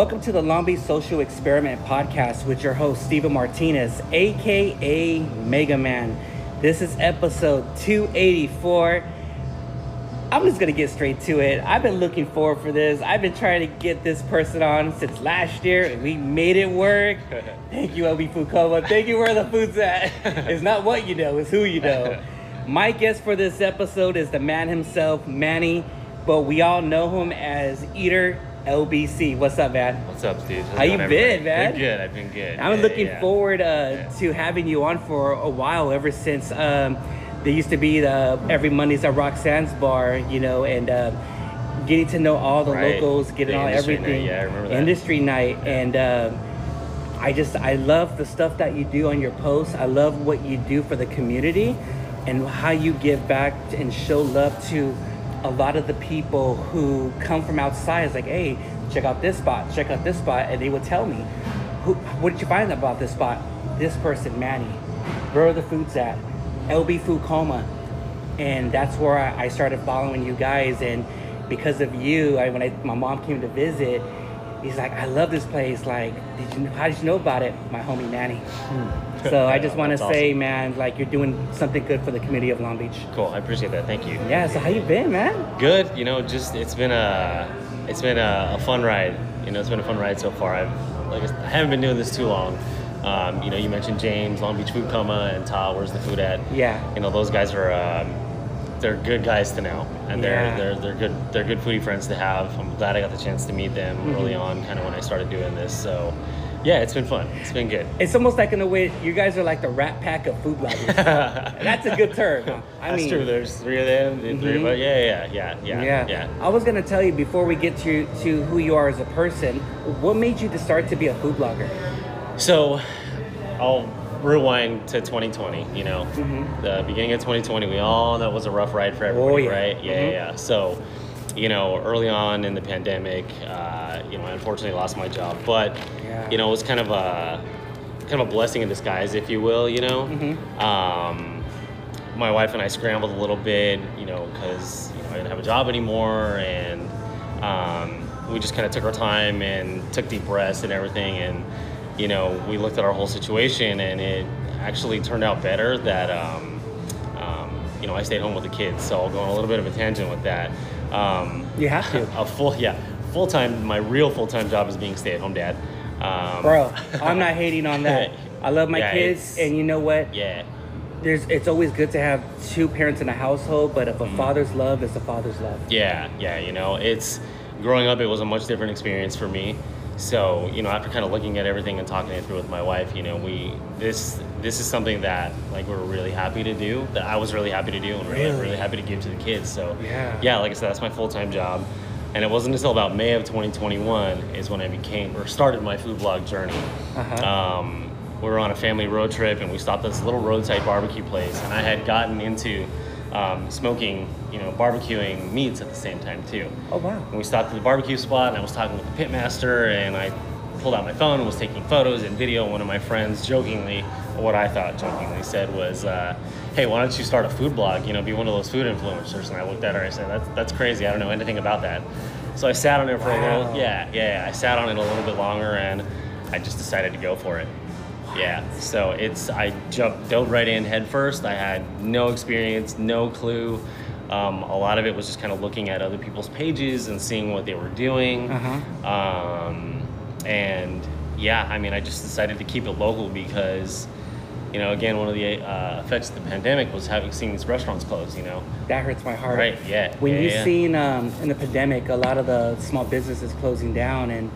Welcome to the Long Beach Social Experiment podcast with your host, Steven Martinez, aka Mega Man. This is episode 284. I'm just gonna get straight to it. I've been looking forward for this. I've been trying to get this person on since last year, and we made it work. Thank you, LB Food Coma. Thank you where the food's at. It's not what you know, it's who you know. My guest for this episode is the man himself, Manny, but we all know him as Eater LBC. What's up, man? What's up, Steve? How's How you been, man? Been good. I've been good. I'm Yeah, looking yeah. forward uh, Yeah. to having you on for a while. Ever since um, there used to be the every Mondays at Roxanne's bar, you know, and uh, getting to know all the Right. locals, getting The all everything. night, yeah, I remember that. Industry night, and uh, I just I love the stuff that you do on your posts. I love what you do for the community, and how you give back and show love to a lot of the people who come from outside. is like, hey, check out this spot, check out this spot, and they would tell me, who, what did you find about this spot? This person, Manny. Where are the foods at? LB Food Coma. And that's where I, I started following you guys. And because of you, I, when I, my mom came to visit, he's like, I love this place. Like, did you how did you know about it? My homie Manny. Hmm. So I just want to. That's say, man, like you're doing something good for the community of Long Beach. Cool. I appreciate that. Thank you. Yeah. So how you been, man? Good. You know, just it's been a it's been a, a fun ride. You know, it's been a fun ride so far. I've like I haven't been doing this too long. Um, you know, you mentioned James, Long Beach Food Coma, and Ta. Where's the food at? Yeah. You know, those guys are um, they're good guys to know, and they're they're they're good they're good foodie friends to have. I'm glad I got the chance to meet them Mm-hmm. early on, kind of when I started doing this. So, yeah, it's been fun. It's been good. It's almost like in a way, you guys are like the rat pack of food bloggers. That's a good term. huh? I That's mean, true. There's three of them. the Three of Mhm. us. Yeah, yeah, yeah, yeah, Yeah. yeah. I was gonna tell you before we get to to who you are as a person. What made you to start to be a food blogger? So, I'll rewind to 2020. You know, Mhm. the beginning of 2020, we all know it was a rough ride for everybody, Oh, yeah. right? Yeah, Mhm. yeah, yeah. So, you know, early on in the pandemic, uh, you know, I unfortunately lost my job, but Yeah. you know, it was kind of a kind of a blessing in disguise, if you will. You know. Mhm. Um, my wife and I scrambled a little bit, you know, because you know, I didn't have a job anymore, and um, we just kind of took our time and took deep breaths and everything, and you know, we looked at our whole situation, and it actually turned out better that um, um, you know I stayed home with the kids. So I'll go on a little bit of a tangent with that. Um, You have to. a full, yeah, full time. My real full time job is being stay at home dad. Um, Bro, I'm not hating on that. I love my Yeah, kids, and you know what? Yeah. There's it's always good to have two parents in a household, but if a father's love is a father's love. Yeah, yeah, you know, it's growing up. It was a much different experience for me. So, you know, after kind of looking at everything and talking it through with my wife, you know, we this this is something that like we're really happy to do. That I was really happy to do, and really, Really? really happy to give to the kids. So, Yeah. yeah, like I said, that's my full time job. And it wasn't until about May of 2021 is when I became or started my food blog journey. Uh-huh. Um, we were on a family road trip and we stopped at this little roadside barbecue place, and I had gotten into um, smoking, you know, barbecuing meats at the same time too. Oh wow. And we stopped at the barbecue spot, and I was talking with the pitmaster, and I pulled out my phone and was taking photos and video. One of my friends jokingly, what I thought jokingly said was, uh, "Hey, why don't you start a food blog? You know, be one of those food influencers." And I looked at her, and I said, "That's that's crazy. I don't know anything about that." So I sat on it for a Wow. little, yeah, yeah, I sat on it a little bit longer, and I just decided to go for it. Yeah, so it's I jumped dove right in head first. I had no experience, no clue. Um, a lot of it was just kind of looking at other people's pages and seeing what they were doing. Uh-huh. Um, and yeah, I mean, I just decided to keep it local because, you know, again, one of the uh, effects of the pandemic was having seen these restaurants close. You know, That hurts my heart. right? Yeah. When yeah, you've yeah. seen um, in the pandemic a lot of the small businesses closing down, and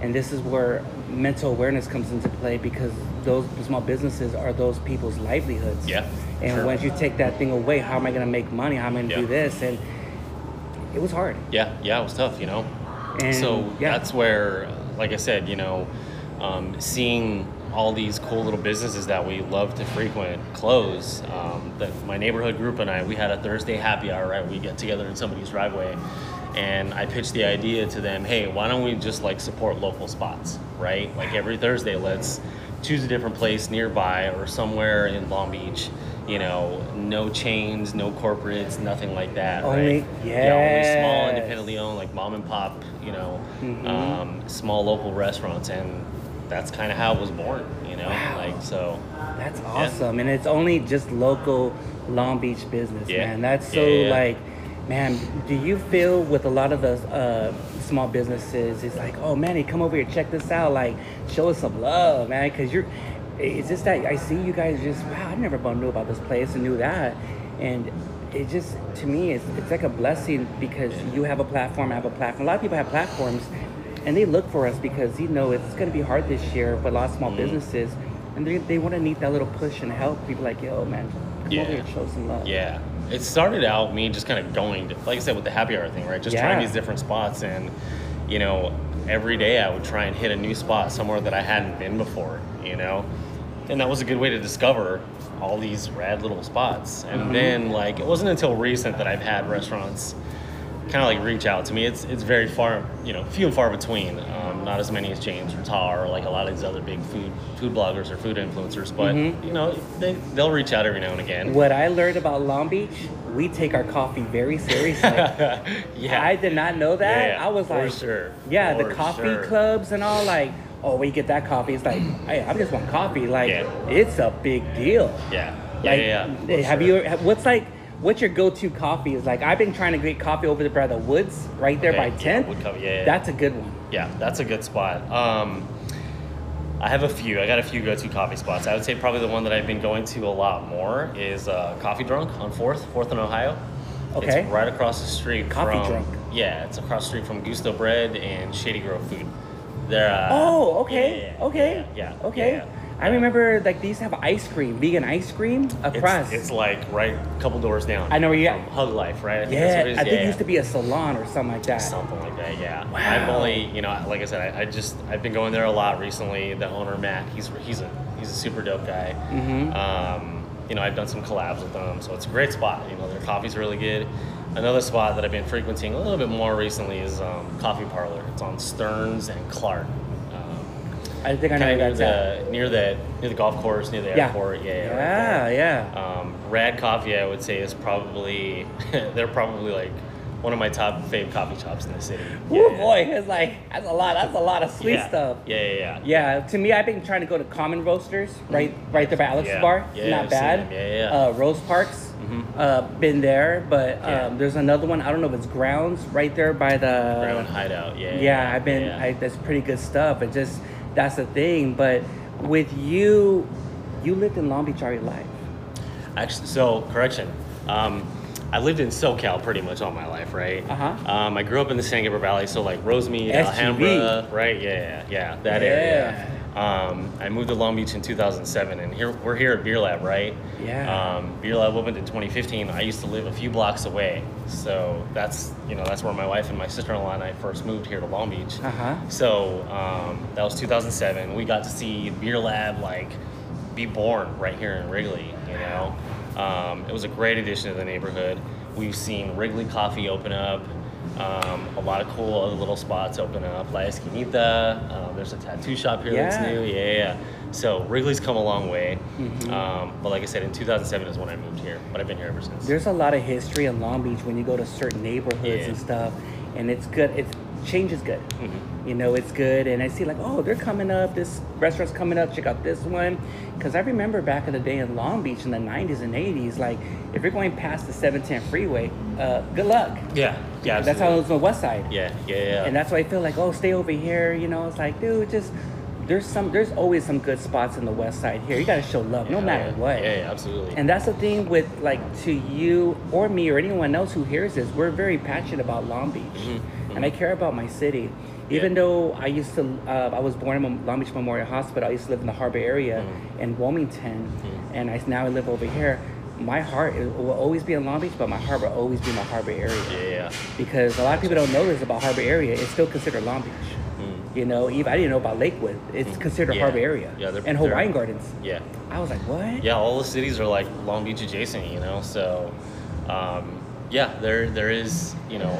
and this is where mental awareness comes into play because those small businesses are those people's livelihoods. Yeah, And sure. once you take that thing away, how am I going to make money? How am I going to Yeah. do this? And it was hard. Yeah, yeah, it was tough, you know. And, so yeah. that's where, like I said, you know, um, seeing all these cool little businesses that we love to frequent close. Um, that my neighborhood group and I, we had a Thursday happy hour. Right, we get together in somebody's driveway, and I pitched the idea to them. Hey, why don't we just like support local spots? Right, like every Thursday, let's choose a different place nearby or somewhere in Long Beach. You know, no chains, no corporates, nothing like that. Only- right? Yeah, only small, independently owned, like mom and pop. You know, Mhm. um, small local restaurants, and that's kind of how it was born. You know, Wow. like so. That's awesome, and it's only just local Long Beach business, Yeah. man. That's so Yeah, yeah. like, man. Do you feel with a lot of the uh, small businesses, it's like, oh man, hey, come over here, check this out, like, show us some love, man, because you're. It's just that I see you guys just wow, I never knew about this place and knew that, and it just to me it's it's like a blessing because you have a platform, I have a platform. A lot of people have platforms, and they look for us because you know it's going to be hard this year for a lot of small Mhm. businesses, and they, they want to need that little push and help. People like, yo, man, come Yeah. over here, show some love. Yeah. It started out me just kind of going to, like I said, with the happy hour thing, right? Just trying these different spots. And, you know, every day I would try and hit a new spot somewhere that I hadn't been before, you know? And that was a good way to discover all these rad little spots. And Mhm. then, like, it wasn't until recent that I've had restaurants kind of like reach out to me. It's it's very far, you know, few and far between. Um, not as many as James or Tar or like a lot of these other big food food bloggers or food influencers. But Mhm. you know, they they'll reach out every now and again. What I learned about Long Beach, we take our coffee very seriously. yeah, I did not know that. Yeah, I was for like, sure. yeah, the coffee sure. clubs and all, like, oh, you get that coffee? It's like, hey, I just want coffee. Like, Yeah. it's a big deal. Yeah, yeah, Like, yeah. yeah, for have sure. you? What's like? What's your go-to coffee? Is like I've been trying to get coffee over there by the woods, right there Okay, by yeah, Wood Coffee, yeah, yeah. That's a good one. Yeah, that's a good spot. Um, I have a few. I got a few go-to coffee spots. I would say probably the one that I've been going to a lot more is uh, Coffee Drunk on Fourth, Fourth and Ohio. Okay. It's right across the street Coffee from. Drunk. Yeah, it's across the street from Gusto Bread and Shady Grove Food. They're. Uh, Oh, okay, yeah, yeah, okay, Yeah. yeah, okay. I remember like they used to have ice cream, vegan ice cream across. It's, it's like right a couple doors down. I know where you at. Hug Life, right? I think yeah, that's what it is. I think yeah, it used yeah. to be a salon or something like that. Something like that, yeah. Wow. I've only, you know, like I said, I, I just I've been going there a lot recently. The owner Matt, he's he's a he's a super dope guy. Mhm. Um, you know, I've done some collabs with them, so it's a great spot. You know, their coffee's really good. Another spot that I've been frequenting a little bit more recently is um, Coffee Parlor. It's on Stearns and Clark. I think I know where that's at. near the near the near the golf course, near the Yeah. airport. Yeah, yeah, right Yeah, yeah. Um, Rad Coffee, I would say, is probably they're probably like one of my top fave coffee shops in the city. Woo, boy, it's like that's a lot. That's a lot of sweet yeah. stuff. Yeah, yeah, yeah. Yeah, to me, I've been trying to go to Common Roasters, right, right there by Alex's Yeah. Bar. Yeah, Not I've bad. Yeah, yeah, yeah. Uh, Rose Parks, Mhm. uh, been there, but um, Yeah. there's another one. I don't know if it's Grounds, right there by the. Brown Hideout. Yeah. yeah, I've been. yeah. I, that's pretty good stuff. It just that's the thing. But with you, you lived in Long Beach all your life. Actually, so correction. Um, I lived in SoCal pretty much all my life, right? Uh-huh. Um, I grew up in the San Gabriel Valley, so like Rosemead, SGV. Alhambra, right? Yeah, yeah, yeah, that Yeah. area. Um, I moved to Long Beach in 2007, and here we're here at Beer Lab, right? Yeah. Um, Beer Lab opened in 2015. I used to live a few blocks away, so that's you know that's where my wife and my sister-in-law and I first moved here to Long Beach. Uh huh. So um, that was 2007. We got to see Beer Lab like be born right here in Wrigley. You know, um, it was a great addition to the neighborhood. We've seen Wrigley Coffee open up. Um, a lot of cool other little spots open up. La Esquinita. Um, there's a tattoo shop here that's new. Yeah, yeah, yeah. So Wrigley's come a long way. Mhm. Um, but like I said, in 2007 is when I moved here. But I've been here ever since. There's a lot of history in Long Beach when you go to certain neighborhoods Yeah. and stuff, and it's good. It's change is good. Mhm. You know, it's good, and I see like, oh, they're coming up. This restaurant's coming up. Check out this one, because I remember back in the day in Long Beach in the '90s and '80s, like if you're going past the 710 freeway, uh, good luck. Yeah, yeah. That's how it was on the west side. Yeah, yeah, yeah. And that's why I feel like, oh, stay over here. You know, it's like, dude, just there's some, there's always some good spots in the west side here. You got to show love, no matter yeah. what. Yeah, yeah, absolutely. And that's the thing with like to you or me or anyone else who hears this, we're very passionate about Long Beach, Mhm, and I care about my city. Even Yeah. though I used to, uh, I was born in Long Beach Memorial Hospital. I used to live in the Harbor area Mhm. in Wilmington, Mhm. and I now I live over here. My heart will always be in Long Beach, but my heart will always be my Harbor area yeah, yeah. because a lot of people don't know this about Harbor area. It's still considered Long Beach. Mm. You know, even I didn't know about Lakewood. It's Mhm. considered Yeah. Harbor area. Yeah, they're- and they're- Hawaiian Gardens. Yeah. I was like, what? Yeah, all the cities are like Long Beach adjacent, you know. So, um, yeah, there there is you know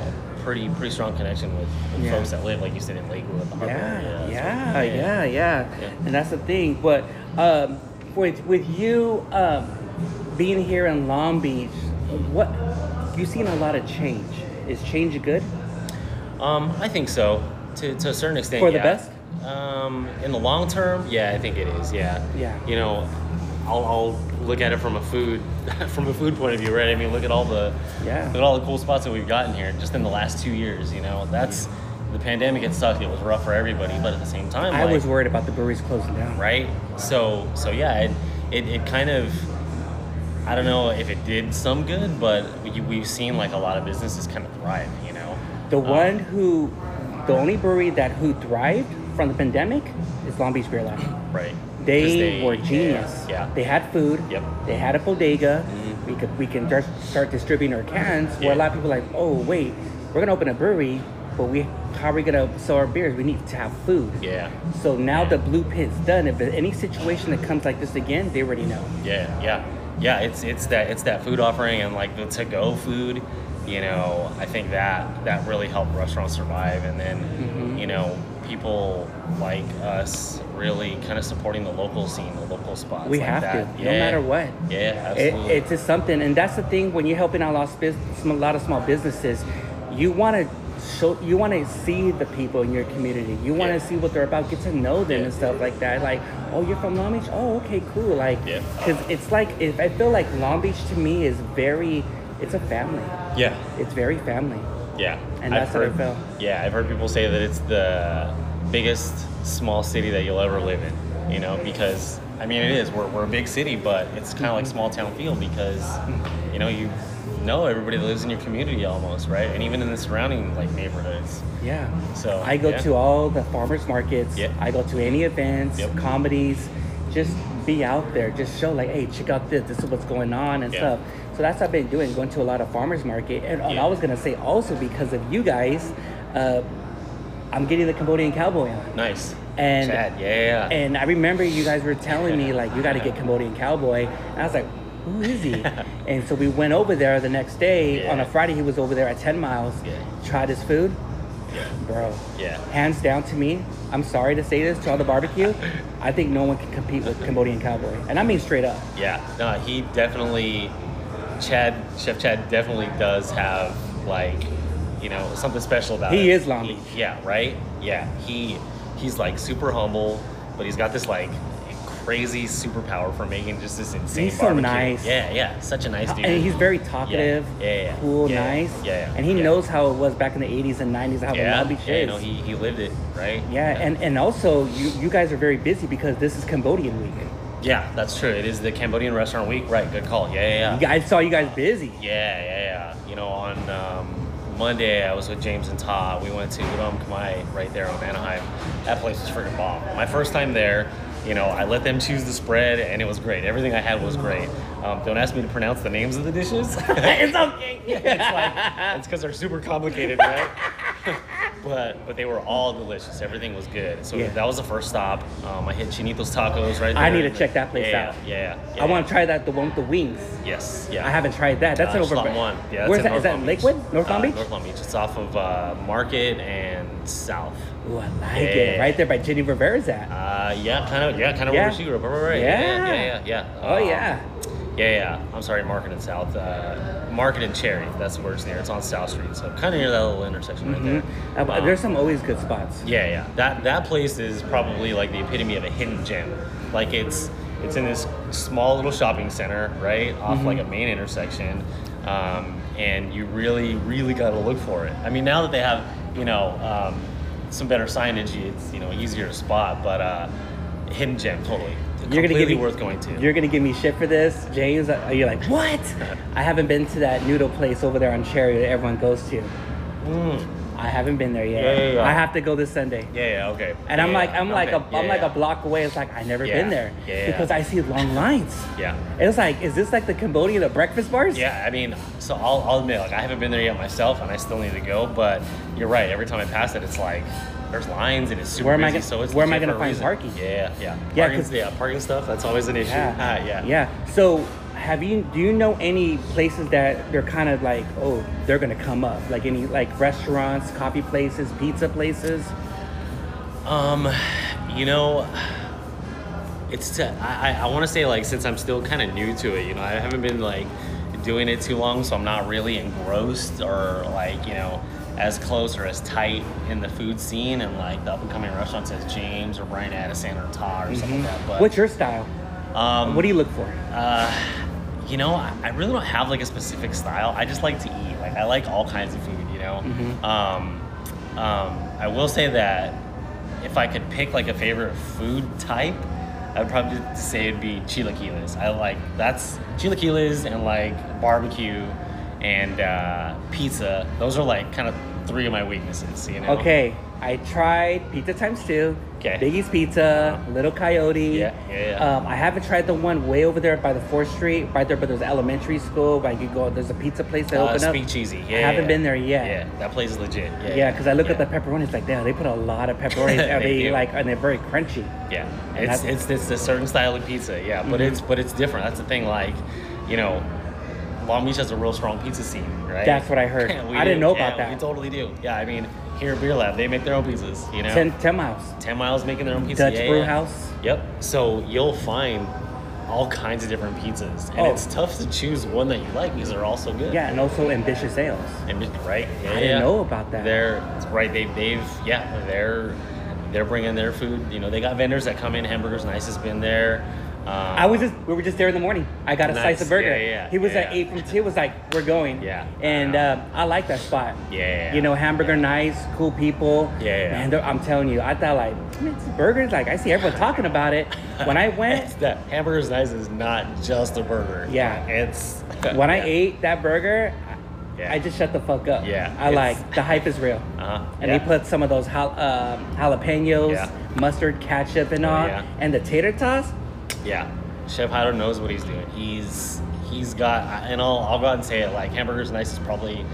pretty pretty strong connection with, with Yeah. folks that live, like you said, in Lakewood, the harbor. Yeah. So, yeah, yeah, yeah. And that's the thing. But um, with with you um, being here in Long Beach, what you've seen a lot of change. Is change good? Um, I think so, to, to a certain extent. For the best? Um, in the long term, yeah, I think it is. Yeah. Yeah. You know, I'll, I'll look at it from a food from a food point of view, right? I mean, look at all the Yeah. look at all the cool spots that we've gotten here just in the last two years. You know, that's the pandemic. It sucked. It was rough for everybody, but at the same time, I like, was worried about the breweries closing down. right? So so yeah, it, it, it kind of I don't know if it did some good, but we, we've seen like a lot of businesses kind of thrive. You know, The Um, one who, the only brewery that who thrived from the pandemic is Long Beach Beer Lab. right? 'Cause They, were yeah, genius. Yeah. They had food. Yep. They had a bodega. Mhm. We could we can just start distributing our cans. Yeah. Where a lot of people are like, oh wait, we're gonna open a brewery, but we how are we gonna sell our beers? We need to have food. Yeah. So now Yeah. the blue pit's done. If there's any situation that comes like this again, they already know. Yeah, yeah, yeah. It's it's that it's that food offering and like the to go food. You know, I think that that really helped restaurants survive, and then Mhm. you know people like us really kind of supporting the local scene, the local spots. We like have that. to, no matter what. Yeah, It, absolutely. it's just something, and that's the thing when you're helping out a lot of, a lot of small businesses, you want to show, you want to see the people in your community. You want to Yeah. see what they're about, get to know them Yeah. and stuff like that. Like, oh, you're from Long Beach? Oh, okay, cool. Like, Yeah. because it's like if I feel like Long Beach to me is very, it's a family. yeah, It's very family. yeah. And I've that's what I feel. Yeah, I've heard people say that it's the biggest small city that you'll ever live in. You know, because I mean it is. We're, we're a big city, but it's kind of like small town feel because you know you know everybody that lives in your community almost, right? And even in the surrounding like neighborhoods. Yeah. So I go yeah. to all the farmers markets. Yep. I go to any events, Yep. comedies. Just be out there. Just show like, hey, check out this. This is what's going on and Yeah. stuff. So that's what I've been doing, going to a lot of farmers market. And, and Yeah. I was gonna say also because of you guys, uh, I'm getting the Cambodian cowboy on. Nice. And Chad, yeah, yeah. and I remember you guys were telling me like you got to get Cambodian cowboy. And I was like, who is he? and so we went over there the next day on a Friday. He was over there at 10 miles. Yeah. Tried his food, yeah. bro. Yeah. Hands down to me. I'm sorry to say this to all the barbecue. I think no one can compete with Cambodian cowboy, and I mean straight up. Yeah, no, he definitely, Chad, Chef Chad definitely does have like, you know, something special about him. He it. is Long Beach. yeah, right. Yeah, he he's like super humble, but he's got this like crazy superpower for making just this insane. He's so nice. Yeah, yeah, such a nice dude. And he's very talkative, Yeah, yeah, yeah. cool, Yeah, nice. yeah, yeah, And he knows how it was back in the 80s and 90s, how the yeah, Long Beach yeah, is. you know, he, he lived it, right? yeah, and, and also you, you guys are very busy because this is Cambodian week. yeah, that's true. It is the Cambodian Restaurant Week, right? Good call. Yeah, yeah, yeah. You guys saw you guys busy. Yeah, yeah, yeah. You know, on um, Monday I was with James and Todd. We went to Udom Kamai right there on Anaheim. That place was freaking bomb. My first time there, you know, I let them choose the spread and it was great. Everything I had was great. Um, don't ask me to pronounce the names of the dishes. it's okay. it's like it's because they're super complicated, right? but but they were all delicious. Everything was good. So Yeah. that was the first stop. Um, I hit Chinitos Tacos right there. I need to check that place Yeah, out. Yeah, yeah. I want to try that, the one with the wings. Yes, yeah. I haven't tried that. That's Uh, in over. One. Yeah, that's Where's that? North Is that in Lakewood? North Long Uh, Beach? North Long Beach. It's off of uh, Market and South. Ooh, I like it. Yeah. Right there by Jenni Rivera's at. Uh, yeah, kind of. Yeah, kind of Yeah. where she grew up. Right. Yeah. Yeah, yeah, yeah. yeah. Oh, Um, yeah. Yeah, yeah. I'm sorry, Market and South. Uh, Market and Cherry. That's where it's near. It's on South Street, so kind of near that little intersection right there. Uh, Um, there's some always good spots. Yeah, yeah. That that place is probably like the epitome of a hidden gem. Like it's it's in this small little shopping center, right off like a Mm-hmm. main intersection, um, and you really really got to look for it. I mean, now that they have you know um, some better signage, it's you know easier to spot. But uh, hidden gem, totally. You're gonna give me, worth going to. You're gonna give me shit for this, James. Uh, You're like, what? I haven't been to that noodle place over there on Cherry that everyone goes to. Mm. I haven't been there yet. Yeah, yeah, yeah. I have to go this Sunday. Yeah, yeah, okay. And I'm like, I'm like, okay. a, I'm like a block away. It's like I never been there because I see long lines. Yeah. It's like, is this like the Cambodian of breakfast bars? Yeah, I mean, so I'll, I'll admit, like, I haven't been there yet myself, and I still need to go. But you're right. Every time I pass it, it's like there's lines and it's super Where am I busy. gonna- so it's where am I gonna find reason. parking? Yeah, yeah, Yeah, Parking, yeah, parking stuff. That's always an issue. Ah, yeah, Yeah. So have you do you know any places that they're kind of like oh they're gonna come up like any like restaurants coffee places pizza places Um, you know, it's to, I, I want to say like since I'm still kind of new to it, you know, I haven't been like doing it too long, so I'm not really engrossed or like you know as close or as tight in the food scene and like the up and coming restaurants as James or Brian Addison or Todd or something like that. But what's your style um, what do you look for uh, you know, I, I really don't have like a specific style. I just like to eat. Like I like all kinds of food. You know. Mhm. Um, um, I will say that if I could pick like a favorite food type, I would probably say it'd be chilaquiles. I like that's chilaquiles and like barbecue and uh, pizza. Those are like kind of three of my weaknesses. You know. okay i tried pizza times two Okay. biggie's pizza little coyote Yeah, yeah, yeah. Um, i haven't tried the one way over there by the fourth street right there but there's elementary school like you go there's a pizza place that Uh, opened up cheesy. Yeah, I haven't yeah, been there yet. Yeah, that place is legit. Yeah, yeah because i look at the pepperoni it's like damn they put a lot of pepperoni They they do. like and they're very crunchy Yeah, it's, it's it's a certain style of pizza. Yeah, but Mhm. it's but it's different. That's the thing. Like, you know, Long Beach has a real strong pizza scene, right? That's what I heard. I didn't know Yeah, about that. We totally do. Yeah, I mean, here at Beer Lab, they make their own pizzas. You know, 10, 10 miles 10 miles making their own pizza. dutch yeah, brew yeah. house Yep. So you'll find all kinds of different pizzas, and Oh. it's tough to choose one that you like because they're all so good. yeah and also ambitious ales And right? Yeah, I didn't yeah. know about that. They're right. They they've yeah. They're they're bringing their food. You know, they got vendors that come in. Hamburgers Nice has been there. I was just we were just there in the morning. I got a Nice. slice of burger. Yeah, yeah, he was yeah. at eight from two. Was like we're going. Yeah. And uh, I like that spot. Yeah. You know, hamburger nice, cool people. Yeah, yeah. Man, I'm telling you, I thought like it's burgers. Like I see everyone talking about it. When I went, that hamburgers nice is not just a burger. Yeah. it's when I ate that burger, Yeah. I just shut the fuck up. Yeah, I like the hype is real. Uh-huh. And yeah. they put some of those jal- uh, jalapenos, mustard, ketchup, and Oh, all, and the tater tots. Yeah. Chef Hyder knows what he's doing. He's he's got and I'll I'll go out and say it like hamburgers nice is probably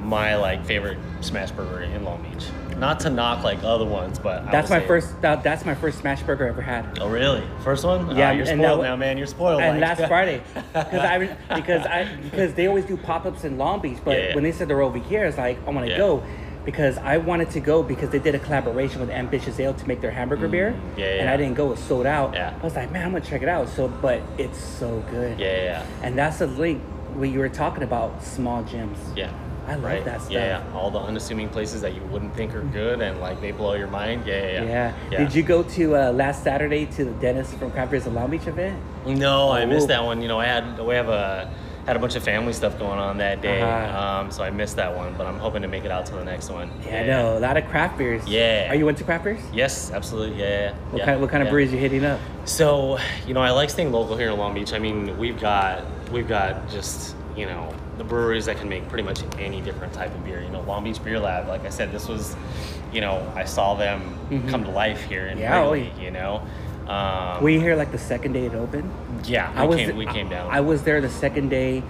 my like favorite smash burger in Long Beach. Not to knock like other ones, but That's my first. That, that's my first smash burger I ever had. Oh really? First one? Yeah, Ah, you're that spoiled now, man. You're spoiled. and like- last Friday, because I because I because they always do pop ups in Long Beach, but Yeah, yeah. when they said they're over here, it's like I want to Yeah. go because I wanted to go because they did a collaboration with Ambitious Ale to make their hamburger beer, Mm, yeah, and. I didn't go; it was sold out. Yeah. I was like, man, I'm gonna check it out. So, but it's so good. yeah, yeah, And that's the link where you were talking about small gyms. yeah. I love right. that stuff. Yeah, yeah, all the unassuming places that you wouldn't think are good and like they blow your mind. Yeah, yeah, Yeah. yeah. Did you go to uh, last Saturday to the Dennis from Craft Beers in Long Beach event? No, I missed Oh. that one. You know, I had we have a had a bunch of family stuff going on that day, Uh-huh. um, so I missed that one. But I'm hoping to make it out to the next one. Yeah, I know. A lot of craft beers. Yeah. Are you into craft beers? Yes, absolutely. Yeah. yeah, What yeah, kind What kind of yeah. breweries you hitting up? So, you know, I like staying local here in Long Beach. I mean, we've got we've got just you know the breweries that can make pretty much any different type of beer. You know, Long Beach Beer Lab. Like I said, this was, you know, I saw them Mhm. come to life here in Yeah, oh, You know. Um, Were you here like the second day it opened? yeah, we I was came we came down. I, was there the second day,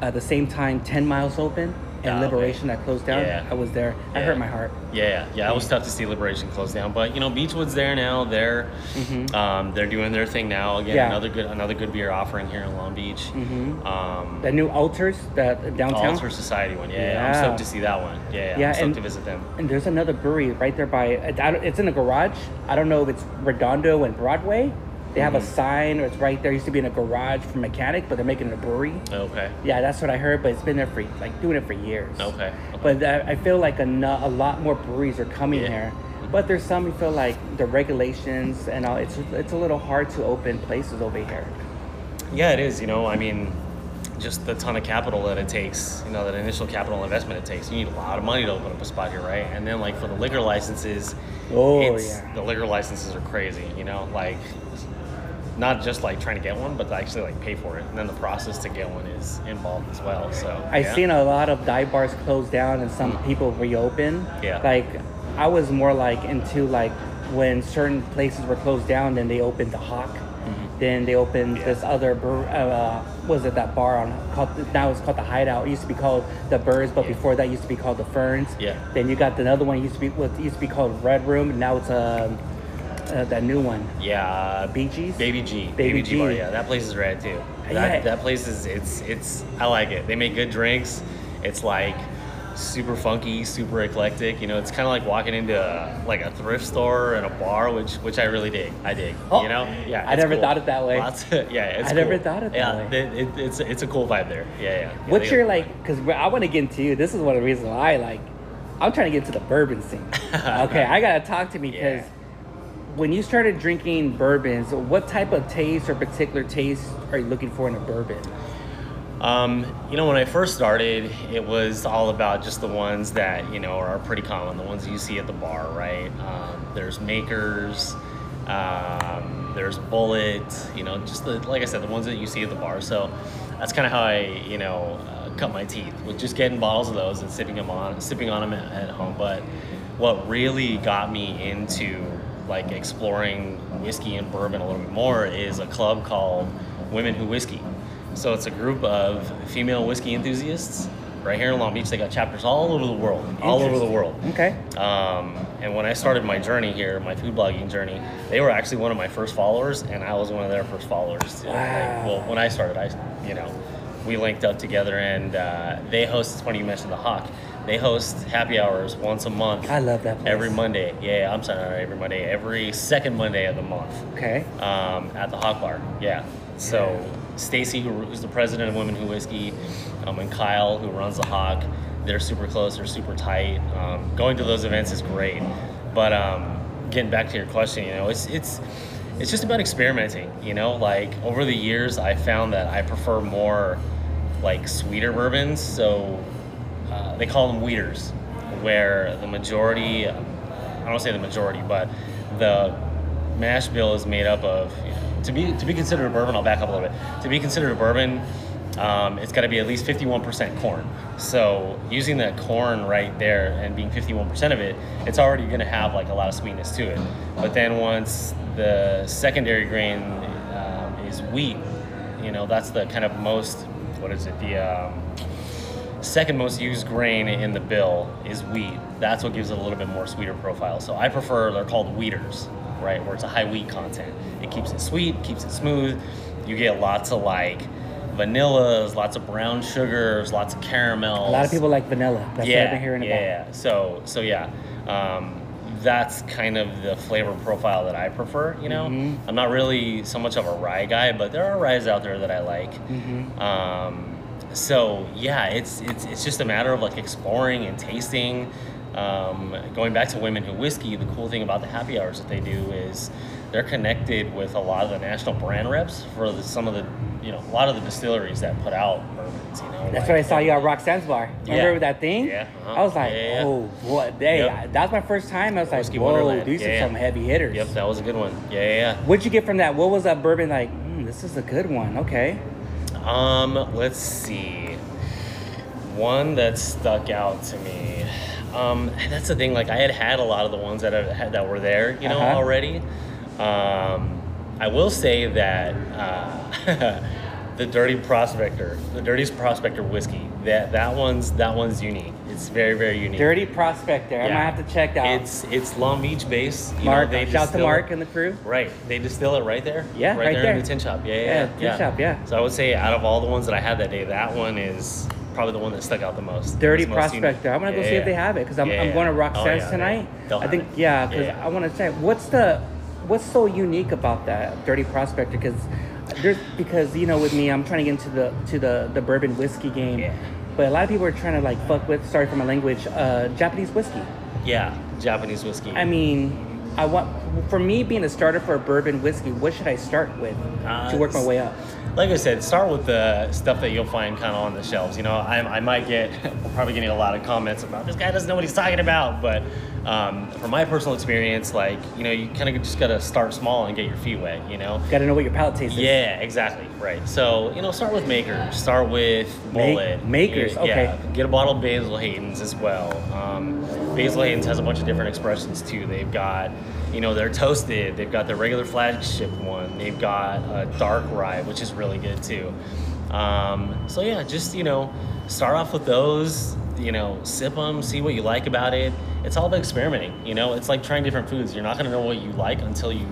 at the same time, ten miles open and okay. Liberation that closed down. Yeah. I was there. I Yeah. hurt my heart. Yeah, yeah, yeah. it was tough to see Liberation close down, but you know, Beachwood's there now. They're Mhm. um, they're doing their thing now. Again, Yeah. another good another good beer offering here in Long Beach. Mhm. Um, The new Altars, that downtown. Altar Society one. Yeah, yeah, I'm stoked to see that one. Yeah, yeah, Yeah, I'm stoked and- to visit them. And there's another brewery right there by. It's in a garage. I don't know if it's Redondo and Broadway. They have a Mhm. sign, or it's right there. Used to be in a garage for mechanic, but they're making it a brewery. Okay. Yeah, that's what I heard. But it's been there for like doing it for years. Okay. okay. But I, I feel like a, a lot more breweries are coming Yeah. here. But there's some who feel like the regulations and all. It's it's a little hard to open places over here. yeah, it is. You know, I mean, just the ton of capital that it takes. You know, that initial capital investment it takes. You need a lot of money to open up a spot here, right? And then like for the liquor licenses, Oh, it's, yeah. the liquor licenses are crazy. You know, like not just like trying to get one, but to actually like pay for it. And then the process to get one is involved as well. So I've yeah. seen a lot of dive bars close down and some Mm. people reopen. Yeah. Like I was more like into like when certain places were closed down, then they opened the Hawk. Then they opened Yeah. this other, uh, was it that bar on called now it's called the Hideout. It used to be called the Birds, but Yeah. before that used to be called the Ferns. Yeah. Then you got another one. Used to be what used to be called Red Room, now it's um, uh, that new one? Yeah, Bee Gees? Baby G, Baby Baby, G. bar. Yeah, that place is rad too. That, Yeah. that place is it's it's I like it. They make good drinks. It's like super funky, super eclectic. You know, it's kind of like walking into a, like a thrift store and a bar, which which I really dig. I dig. Oh, you know, yeah. I never cool. thought it that way. Of- yeah, it's I never thought it that yeah, way. it- it- it's it's a cool vibe there. Yeah, yeah. yeah What's your like? Because I want to get into you. This is one of the reasons why I like. I'm trying to get into the bourbon scene. okay, I gotta talk to me because Yeah. When you started drinking bourbons, what type of taste or particular taste are you looking for in a bourbon? Um, you know, when I first started, it was all about just the ones that you know are pretty common, the ones you see at the bar, right? Um, there's makers, um, there's Bulleit, you know, just the like I said, the ones that you see at the bar. So that's kind of how I, you know, uh, cut my teeth with just getting bottles of those and sipping them on, sipping on them at, at home. But what really got me into like exploring whiskey and bourbon a little bit more is a club called Women Who Whiskey. So it's a group of female whiskey enthusiasts right here in Long Beach. They got chapters all over the world, all over the world. Okay. Um, and when I started my journey here, my food blogging journey, they were actually one of my first followers, and I was one of their first followers. Too. Like, Wow. well, when I started, I, you know, we linked up together, and uh, they host. It's funny you mentioned the Hawk. They host happy hours once a month. I love that place. Every Monday, yeah, I'm sorry, every Monday, every second Monday of the month Okay. um, at the Hawk Bar. Yeah. So Stacy, who's the president of Women Who Whiskey, um, and Kyle, who runs the Hawk, they're super close. They're super tight. Um, going to those events is great. But um, getting back to your question, you know, it's it's it's just about experimenting. You know, like over the years, I found that I prefer more like sweeter bourbons. So uh, they call them wheaters, where the majority, I don't say the majority, but the mash bill is made up of, you know, to be to be considered a bourbon. I'll back up a little bit. To be considered a bourbon, um, it's got to be at least 51% corn. So using that corn right there and being 51% of it, it's already going to have like a lot of sweetness to it. But then once the secondary grain um, is wheat, you know, that's the kind of most, what is it, the um, second most used grain in the bill is wheat. That's what gives it a little bit more sweeter profile. So I prefer, they're called wheaters, right, where it's a high wheat content. It keeps it sweet, keeps it smooth. You get lots of like vanillas, lots of brown sugars, lots of caramels. A lot of people like vanilla. That's what I've been hearing yeah, about. Yeah. So so yeah. Um, that's kind of the flavor profile that I prefer, you know. Mhm. I'm not really so much of a rye guy, but there are ryes out there that I like. Mhm. Um, so yeah, it's it's it's just a matter of like exploring and tasting. Um, going back to Women Who Whiskey, the cool thing about the happy hours that they do is they're connected with a lot of the national brand reps for the, some of the you know a lot of the distilleries that put out bourbons. You know, That's like- what I saw you at Roxanne's bar. Remember Yeah. that thing? Yeah, uh-huh. I was like, Yeah, oh, what? Hey, Yep. that was my first time. I was like, Whiskey whoa, Wonderland. these are some heavy hitters. Yep, that was a good one. Yeah, yeah, yeah. What'd you get from that? What was that bourbon like? Mm, this is a good one. Okay. Um, let's see. One that stuck out to me. Um, and that's the thing. Like I had had a lot of the ones that I had that were there, you know, Uh-huh. already. Um, I will say that uh, the Dirty Prospector, the Dirty Prospector whiskey, that that one's that one's unique. It's very very unique. Dirty Prospector. I Yeah. might have to check out. It's it's Long Beach based. You Mark. know, they shout out to Mark and the crew. Right. They distill it right there. Yeah, right there, there. in the tin shop. Yeah, yeah, Yeah, yeah. tin shop, yeah. So I would say out of all the ones that I had that day, that one is probably the one that stuck out the most. Dirty It's most unique. Prospector. I'm gonna go Yeah, see if they have it because I'm, Yeah, I'm going to yeah. Roxanne's Oh, yeah, tonight. I think yeah, because yeah. I want to say what's the what's so unique about that Dirty Prospector because there's because you know with me I'm trying to get into the to the the bourbon whiskey game, Yeah. but a lot of people are trying to like fuck with sorry for my language uh, Japanese whiskey. Yeah, Japanese whiskey. I mean, I want for me being a starter for a bourbon whiskey. What should I start with Uh, to work my way up? like I said, start with the stuff that you'll find kind of on the shelves. You know, I, I might get, we're probably getting a lot of comments about this guy doesn't know what he's talking about. But um, from my personal experience, like, you know, you kind of just got to start small and get your feet wet, you know? Got to know what your palate tastes. Yeah, exactly. Right. So, you know, start with makers. Start with Bulleit. makers, Yeah, okay. Get a bottle of Basil Hayden's as well. Um, Basil Hayden's has a bunch of different expressions too. They've got, you know, they're toasted. They've got their regular flagship one. They've got a dark rye, which is really good too. Um, so yeah, just you know, start off with those. You know, sip them, see what you like about it. It's all about experimenting. You know, it's like trying different foods. You're not gonna know what you like until you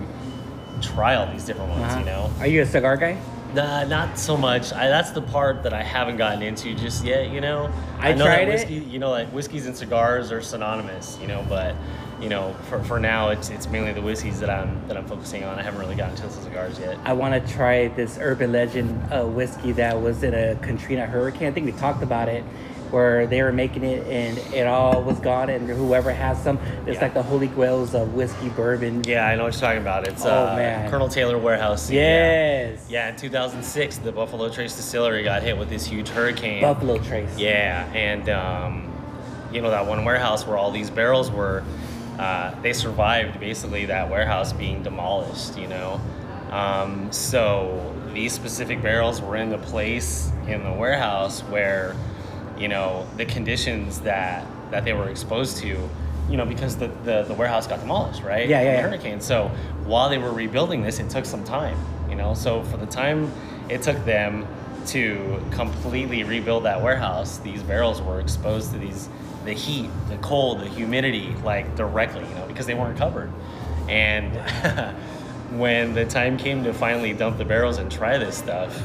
try all these different ones. Uh-huh. You know. Are you a cigar guy? Nah, not so much. I, that's the part that I haven't gotten into just yet. You know, I know tried that it. You know, like whiskeys and cigars are synonymous. You know, but you know, for, for now, it's it's mainly the whiskeys that I'm that I'm focusing on. I haven't really gotten into the cigars yet. I want to try this urban legend uh, whiskey that was in a Katrina hurricane. I think we talked about it, where they were making it and it all was gone, and whoever has some, it's Yeah. like the holy grails of whiskey bourbon. Yeah, I know what you're talking about. It's Oh, uh, man. Colonel Taylor Warehouse. Yes. Yeah. yeah, in 2006, the Buffalo Trace Distillery got hit with this huge hurricane. Buffalo Trace. Yeah, and um, you know that one warehouse where all these barrels were, uh, they survived basically that warehouse being demolished. You know, um, so these specific barrels were in the place in the warehouse where, you know, the conditions that that they were exposed to. You know, because the, the, the warehouse got demolished, right? Yeah, yeah, yeah. hurricane. So while they were rebuilding this, it took some time. You know, so for the time it took them to completely rebuild that warehouse, these barrels were exposed to these the heat, the cold, the humidity, like directly, you know, because they weren't covered. And when the time came to finally dump the barrels and try this stuff,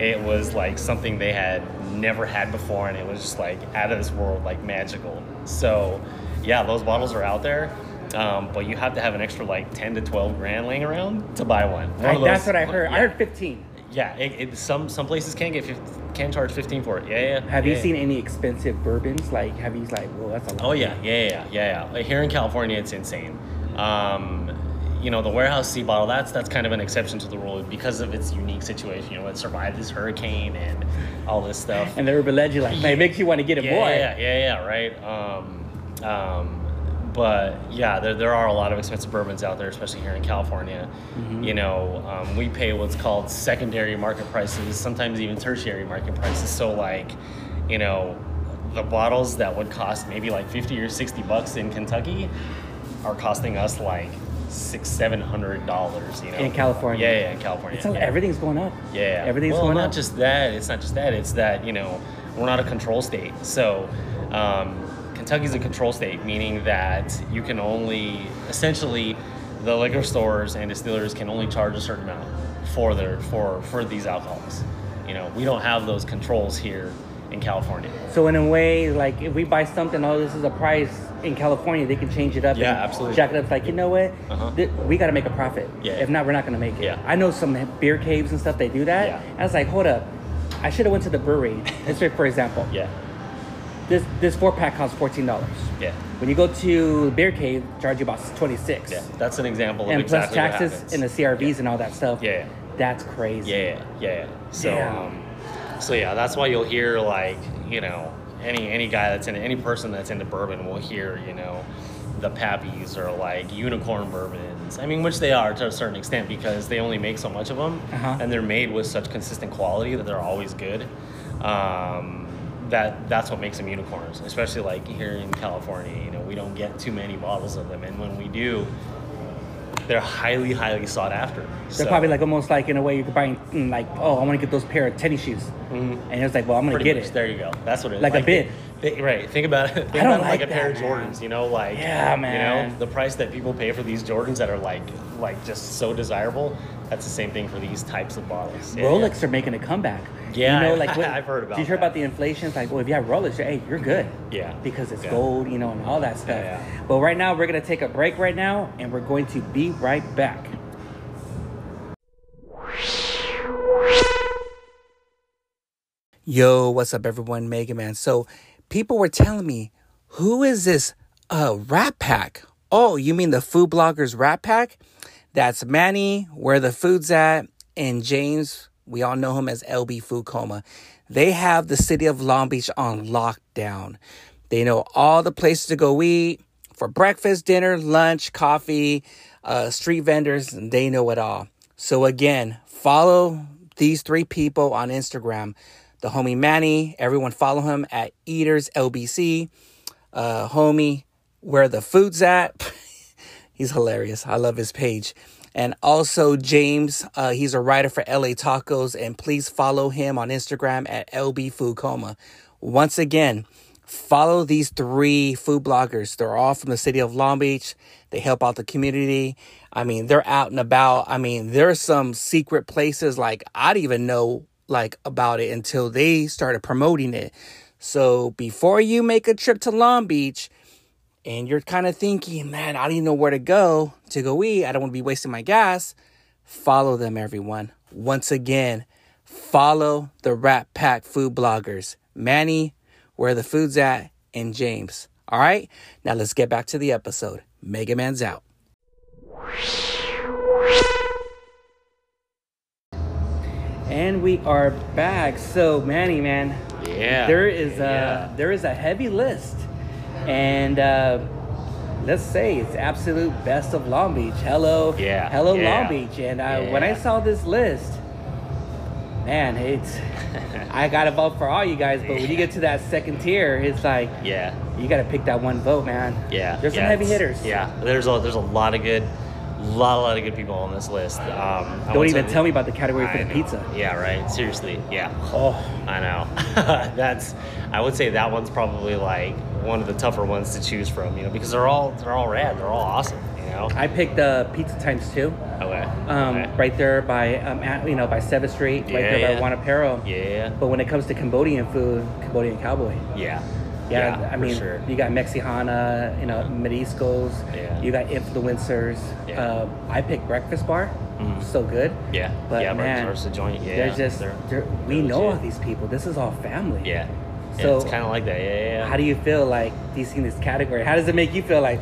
it was like something they had never had before, and it was just like out of this world, like magical. So, yeah, those bottles are out there. Um, but you have to have an extra like 10 to 12 grand laying around to buy one. One of that's what I heard. I heard 15. Yeah, it, it, some some places can get 50, can charge fifteen for it. Yeah, yeah. Have yeah, you yeah. seen any expensive bourbons? Like, have you like, well, that's a lot. Oh yeah, yeah, yeah, yeah, yeah. Here in California, it's insane. Um, you know, the warehouse C bottle. That's that's kind of an exception to the rule because of its unique situation. You know, it survived this hurricane and all this stuff. And the urban legend, like, man, it makes you want to get it yeah, more. Yeah, yeah, yeah, right. Um, um, but yeah, there, there are a lot of expensive bourbons out there, especially here in California. Mm-hmm. You know, um, we pay what's called secondary market prices, sometimes even tertiary market prices. So, like, you know, the bottles that would cost maybe like 50 or 60 bucks in Kentucky are costing us like six, seven hundred dollars, you know. In California. Yeah, yeah, in California. It's all, yeah. everything's going up. Yeah, Everything's well, going not up. just that. It's not just that. It's that you know we're not a control state. So um, Kentucky's a control state, meaning that you can only essentially the liquor stores and distillers can only charge a certain amount for their for for these alcohols. You know, we don't have those controls here in California. So in a way, like if we buy something, oh, this is a price in California, they can change it up. Yeah, and absolutely. Jack it up. Like you know what? Uh-huh. Th- we got to make a profit. Yeah. If not, we're not gonna make it. Yeah. I know some beer caves and stuff. They do that. Yeah. I was like, hold up. I should have went to the brewery. Let's for example, Yeah, this this four pack costs fourteen dollars. yeah, When you go to beer cave, charge you about twenty six. yeah. That's an example of And exactly plus taxes and the CRVs and all that stuff. Yeah, yeah. That's crazy. Yeah, yeah, yeah. So, um, so yeah, that's why you'll hear like you know any any guy that's in any person that's into bourbon will hear you know the pappies or like unicorn bourbons. I mean, which they are to a certain extent because they only make so much of them, Uh-huh. and they're made with such consistent quality that they're always good. Um, that that's what makes them unicorns, especially like here in California. You know, we don't get too many bottles of them, and when we do. They're highly, highly sought after. They're So- probably like almost like in a way you're buying mm, like oh I want to get those pair of tennis shoes, Mhm. and it's like well I'm gonna Pretty get much. it. There you go. That's what it is. Like a bid. Thi- right. Think about it. Think I don't about it like, like a pair of that, man. Jordans. You know, like Yeah, man. You know, the price that people pay for these Jordans that are like like just so desirable. That's the same thing for these types of bottles. Yeah, Rolex are making a comeback. Yeah, you know, I- like I've heard about Did you hear that. about the inflation? It's like, well, if you have Rolex, hey, you're good. Yeah. because it's Yeah. gold, you know, and all that stuff. Yeah, yeah. But right now, we're gonna take a break right now, and we're going to be right back. Yo, what's up, everyone? Mega Man. So, people were telling me, who is this uh, Rat Pack? Oh, you mean the food bloggers Rat Pack? That's Manny, where the food's at, and James. We all know him as LB Food Coma. They have the city of Long Beach on lockdown. They know all the places to go eat for breakfast, dinner, lunch, coffee, uh, street vendors, they know it all. So, again, follow these three people on Instagram. The homie Manny, everyone follow him at Eaters LBC. Uh, homie, where the food's at. He's hilarious. I love his page. And also James, uh, he's a writer for LA Tacos, and please follow him on Instagram at LB Food Coma. Once again, follow these three food bloggers. They're all from the city of Long Beach. They help out the community. I mean, they're out and about. I mean, there's some secret places like I didn't even know like about it until they started promoting it. So before you make a trip to Long Beach, and you're kind of thinking, man, I don't even know where to go to go eat. I don't want to be wasting my gas. Follow them, everyone. Once again, follow the Rat Pack food bloggers Manny, where the food's at, and James. All right, now let's get back to the episode. Mega Man's out. And we are back. So, Manny, man, Yeah. there is a Yeah. there is a heavy list, and uh, let's say it's absolute best of Long Beach. Hello, Yeah, hello yeah, Long Beach. And uh, when I saw this list, man, it's I gotta vote for all you guys. But when you get to that second tier, it's like Yeah. you gotta pick that one vote, man. Yeah. there's some heavy hitters. Yeah. There's a there's a lot of good, lot a lot of good people on this list. Um, Don't even tell me about the category for I the know. pizza. Yeah. Right. Seriously. Yeah. Oh, I know. That's. I would say that one's probably like one of the tougher ones to choose from. You know, because they're all they're all rad. They're all awesome. You know. I picked uh, Pizza Times two. Okay. Um, okay. right there by um, at, you know by Seventh Street, right Yeah, there yeah. by Wanapero. Yeah. But when it comes to Cambodian food, Cambodian cowboy. Yeah. Yeah, I for mean, sure. you got Mexicana, you know, Mariscos. Yeah. You got influencers. Yeah. Uh, I picked Breakfast Bar. Mhm. So good. Yeah. But yeah. man, Breakfast a joint. Yeah. There's just they're- they're, we they're know all these people. This is all family. Yeah. Yeah, So- it's kind of like that. Yeah. Yeah. yeah. How do you feel like these in this category? How does it make you feel like?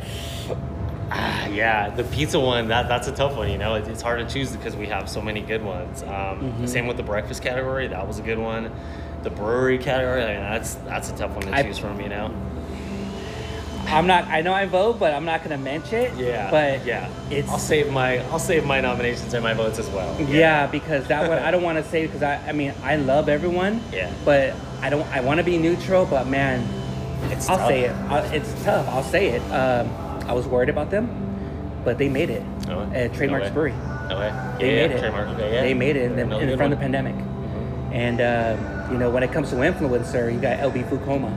Ah, yeah, the pizza one that that's a tough one. You know, it, it's hard to choose because we have so many good ones. Um, Mhm. Same with the breakfast category, that was a good one. The brewery category, I mean, that's that's a tough one to I- choose from. You know. I'm not. I know I vote, but I'm not gonna mention it. Yeah. But yeah, it's I'll save my I'll save my nominations and my votes as well. Yeah, because that one I don't want to say because I I mean I love everyone. Yeah. But I don't I want to be neutral, but man, It's I'll tough. say it. I, it's tough. I'll say it. Um, I was worried about them, but they made it. Oh, At Trademarks okay. Brewery, Okay. they yeah, made it. Trademark. Okay, yeah. They made it in, in front of the pandemic. Mhm. And uh, you know when it comes to influencer, you got LB Food Coma,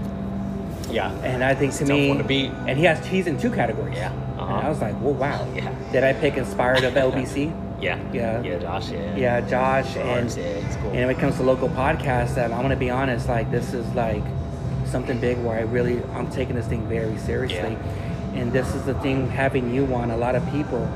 Yeah. and I think to tough me, to beat. and he has he's in two categories. Yeah. And Uh-huh. I was like, well, wow. Yeah. Did I pick inspired of LBC? Yeah. Yeah. Yeah, Josh. Yeah. Yeah, Josh, and yeah, cool. and when it comes to local podcasts, um, I'm gonna be honest, like this is like something big where I really I'm taking this thing very seriously, and this is the thing having you on. A lot of people,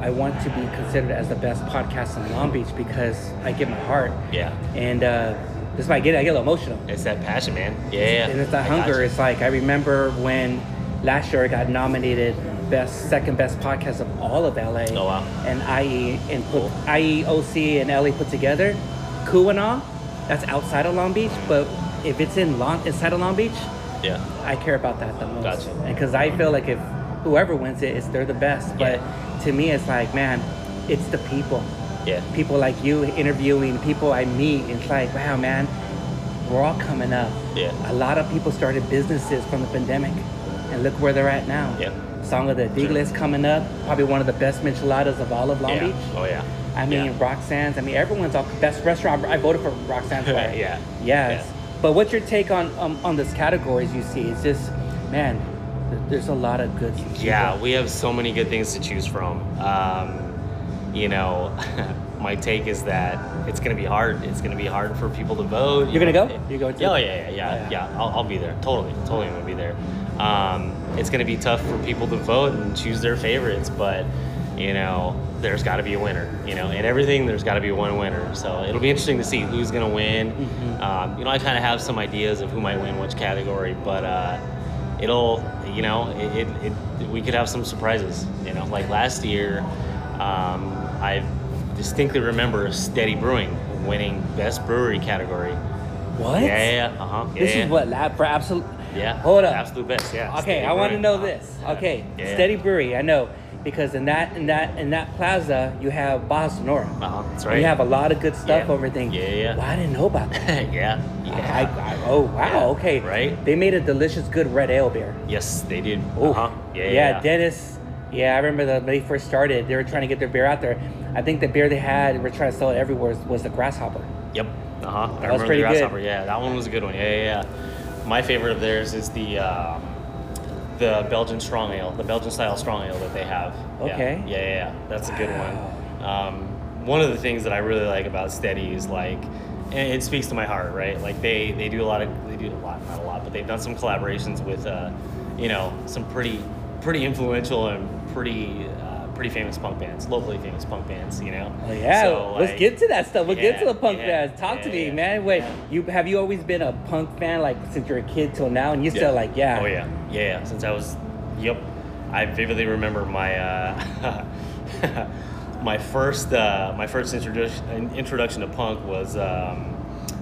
I want to be considered as the best podcast in Long Beach because I give my heart, Yeah. and uh, this might get I get a little emotional, It's that passion, man. Yeah. yeah. and it's that I hunger. It's like I remember when last year I got nominated best second best podcast of all of LA. Oh, wow. And IE and put Cool. IEOC and LA put together, Kuana, that's outside of Long Beach, but if it's in Long inside of Long Beach, Yeah. I care about that the most. Gotcha. Because I feel like if whoever wins it, it's they're the best. But to me, it's like man, it's the people Yeah. people like you interviewing people I meet. It's like, wow, man, we're all coming up. Yeah. A lot of people started businesses from the pandemic, and look where they're at now. Yeah. Song of the Digles coming up, probably one of the best micheladas of all of Long yeah. Beach. Oh yeah. I mean, Yeah. Roxanne's. I mean, everyone's all best restaurant. I voted for Roxanne's. Yeah. Yes. Yeah. But what's your take on um, on this categories you see? It's just, man, there's a lot of good. Yeah, we have so many good things to choose from. Um, you know, my take is that it's going to be hard. It's going to be hard for people to vote. You're gonna go? You're going to? Yeah, oh, yeah, yeah, yeah, Yeah. yeah. I'll, I'll be there. Totally, totally, I'm gonna be there. Um, it's going to be tough for people to vote and choose their favorites, but you know, there's got to be a winner. You know, in everything, there's got to be one winner. So it'll be interesting to see who's going to win. Mhm. Um, you know, I kind of have some ideas of who might win which category, but. Uh, it'll you know it, it, it we could have some surprises you know like last year um, i distinctly remember steady brewing winning best brewery category What? yeah yeah, yeah uh-huh yeah, This yeah. is what lab for absolute. yeah Hold up. absolute best yeah Okay, Steady I want to know Uh-huh. this. Okay, yeah, yeah. Steady Brewery. I know because in that in that in that plaza you have Baja Sonora. uh-huh that's right You have a lot of good stuff Yeah. over there. Yeah, yeah. Well, I didn't know about that. yeah yeah I, oh wow. Yeah, Okay. right? They made a delicious, good red ale beer. yes they did Oh, uh-huh yeah yeah, yeah, Dennis. Yeah, I remember the, when they first started, they were trying to get their beer out there. I think the beer they had, were trying to sell it everywhere, was, was the Grasshopper. Yep. Uh huh. I was remember pretty the good. grasshopper. Yeah, that one was a good one. Yeah, yeah, yeah. My favorite of theirs is the um, the Belgian strong ale, the Belgian style strong ale that they have. Okay. Yeah, yeah, yeah. That's a good one. Um, one of the things that I really like about Steady is like, and it speaks to my heart, right? Like they they do a lot of they do a lot, not a lot, but they've done some collaborations with, uh, you know, some pretty pretty influential and pretty. Pretty famous punk bands, locally famous punk bands, you know. Oh, yeah, So, let's like- get to that stuff. We'll get to the punk yeah, bands. Talk to me, yeah, man. Wait, yeah. you have you always been a punk fan, like since you're a kid till now? And you still like, yeah. Oh yeah, yeah. yeah. Since I was, yep. I vividly remember my uh, my first uh, my first introduction introduction to punk was um,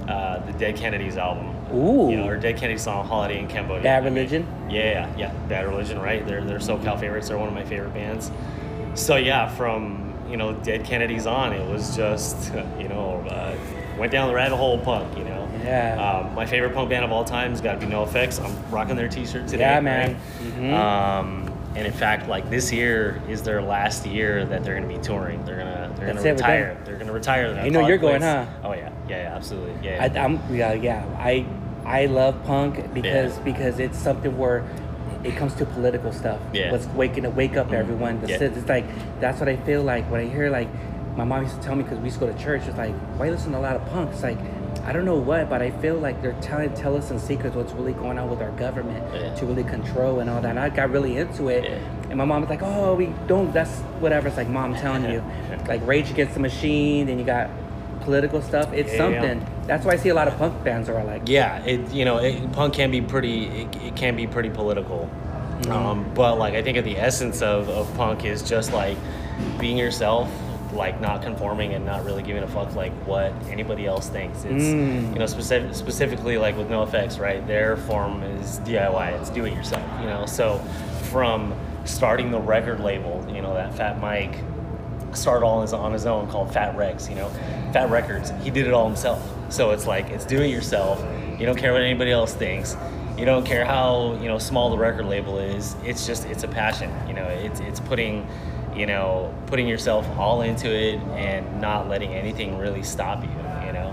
uh, the Dead Kennedys album. Ooh. You know, or Dead Kennedys song "Holiday in Cambodia." Bad I mean, Religion? yeah, yeah, Bad Religion. Right? They're they're SoCal favorites. They're one of my favorite bands. So yeah, from you know Dead Kennedys on, it was just you know uh, went down the rabbit hole punk. You know. Yeah. Um, my favorite punk band of all time has got to be NoFX. I'm rocking their T-shirt today. Yeah, man. right? Mhm. Um, and in fact, like this year is their last year that they're going to be touring. They're gonna they're That's gonna it, retire. They're gonna retire. They're You know you're it going, huh? Oh yeah, yeah, yeah, absolutely. Yeah. I, I'm yeah yeah I I love punk because because it's something where it comes to political stuff. Yeah. What's waking to wake up mm-hmm. everyone. The Yeah. It's like that's what I feel like when I hear like my mom used to tell me because we used to go to church. It's like why you listen to a lot of punks? It's like I don't know what, but I feel like they're trying to tell us in secrets what's really going on with our government Yeah. to really control and all that. And I got really into it. Yeah. And my mom was like, "Oh, we don't. That's whatever." It's like, "Mom, I'm telling you, like Rage Against the Machine." Then you got political stuff. It's Yeah. something. That's why I see a lot of punk bands are like, yeah, it you know it, punk can be pretty it, it can be pretty political, Mm-hmm. um, but like I think at the essence of, of punk is just like being yourself, like not conforming and not really giving a fuck like what anybody else thinks. It's Mm. you know specific, specifically like with NoFX, right? Their form is DIY. It's do it yourself. You know, so from starting the record label, you know that Fat Mike started all on his, on his own called Fat Rex, you know, Fat Records. He did it all himself. So it's like it's do it yourself. You don't care what anybody else thinks. You don't care how you know small the record label is. It's just it's a passion. You know, it's it's putting you know putting yourself all into it and not letting anything really stop you. You know.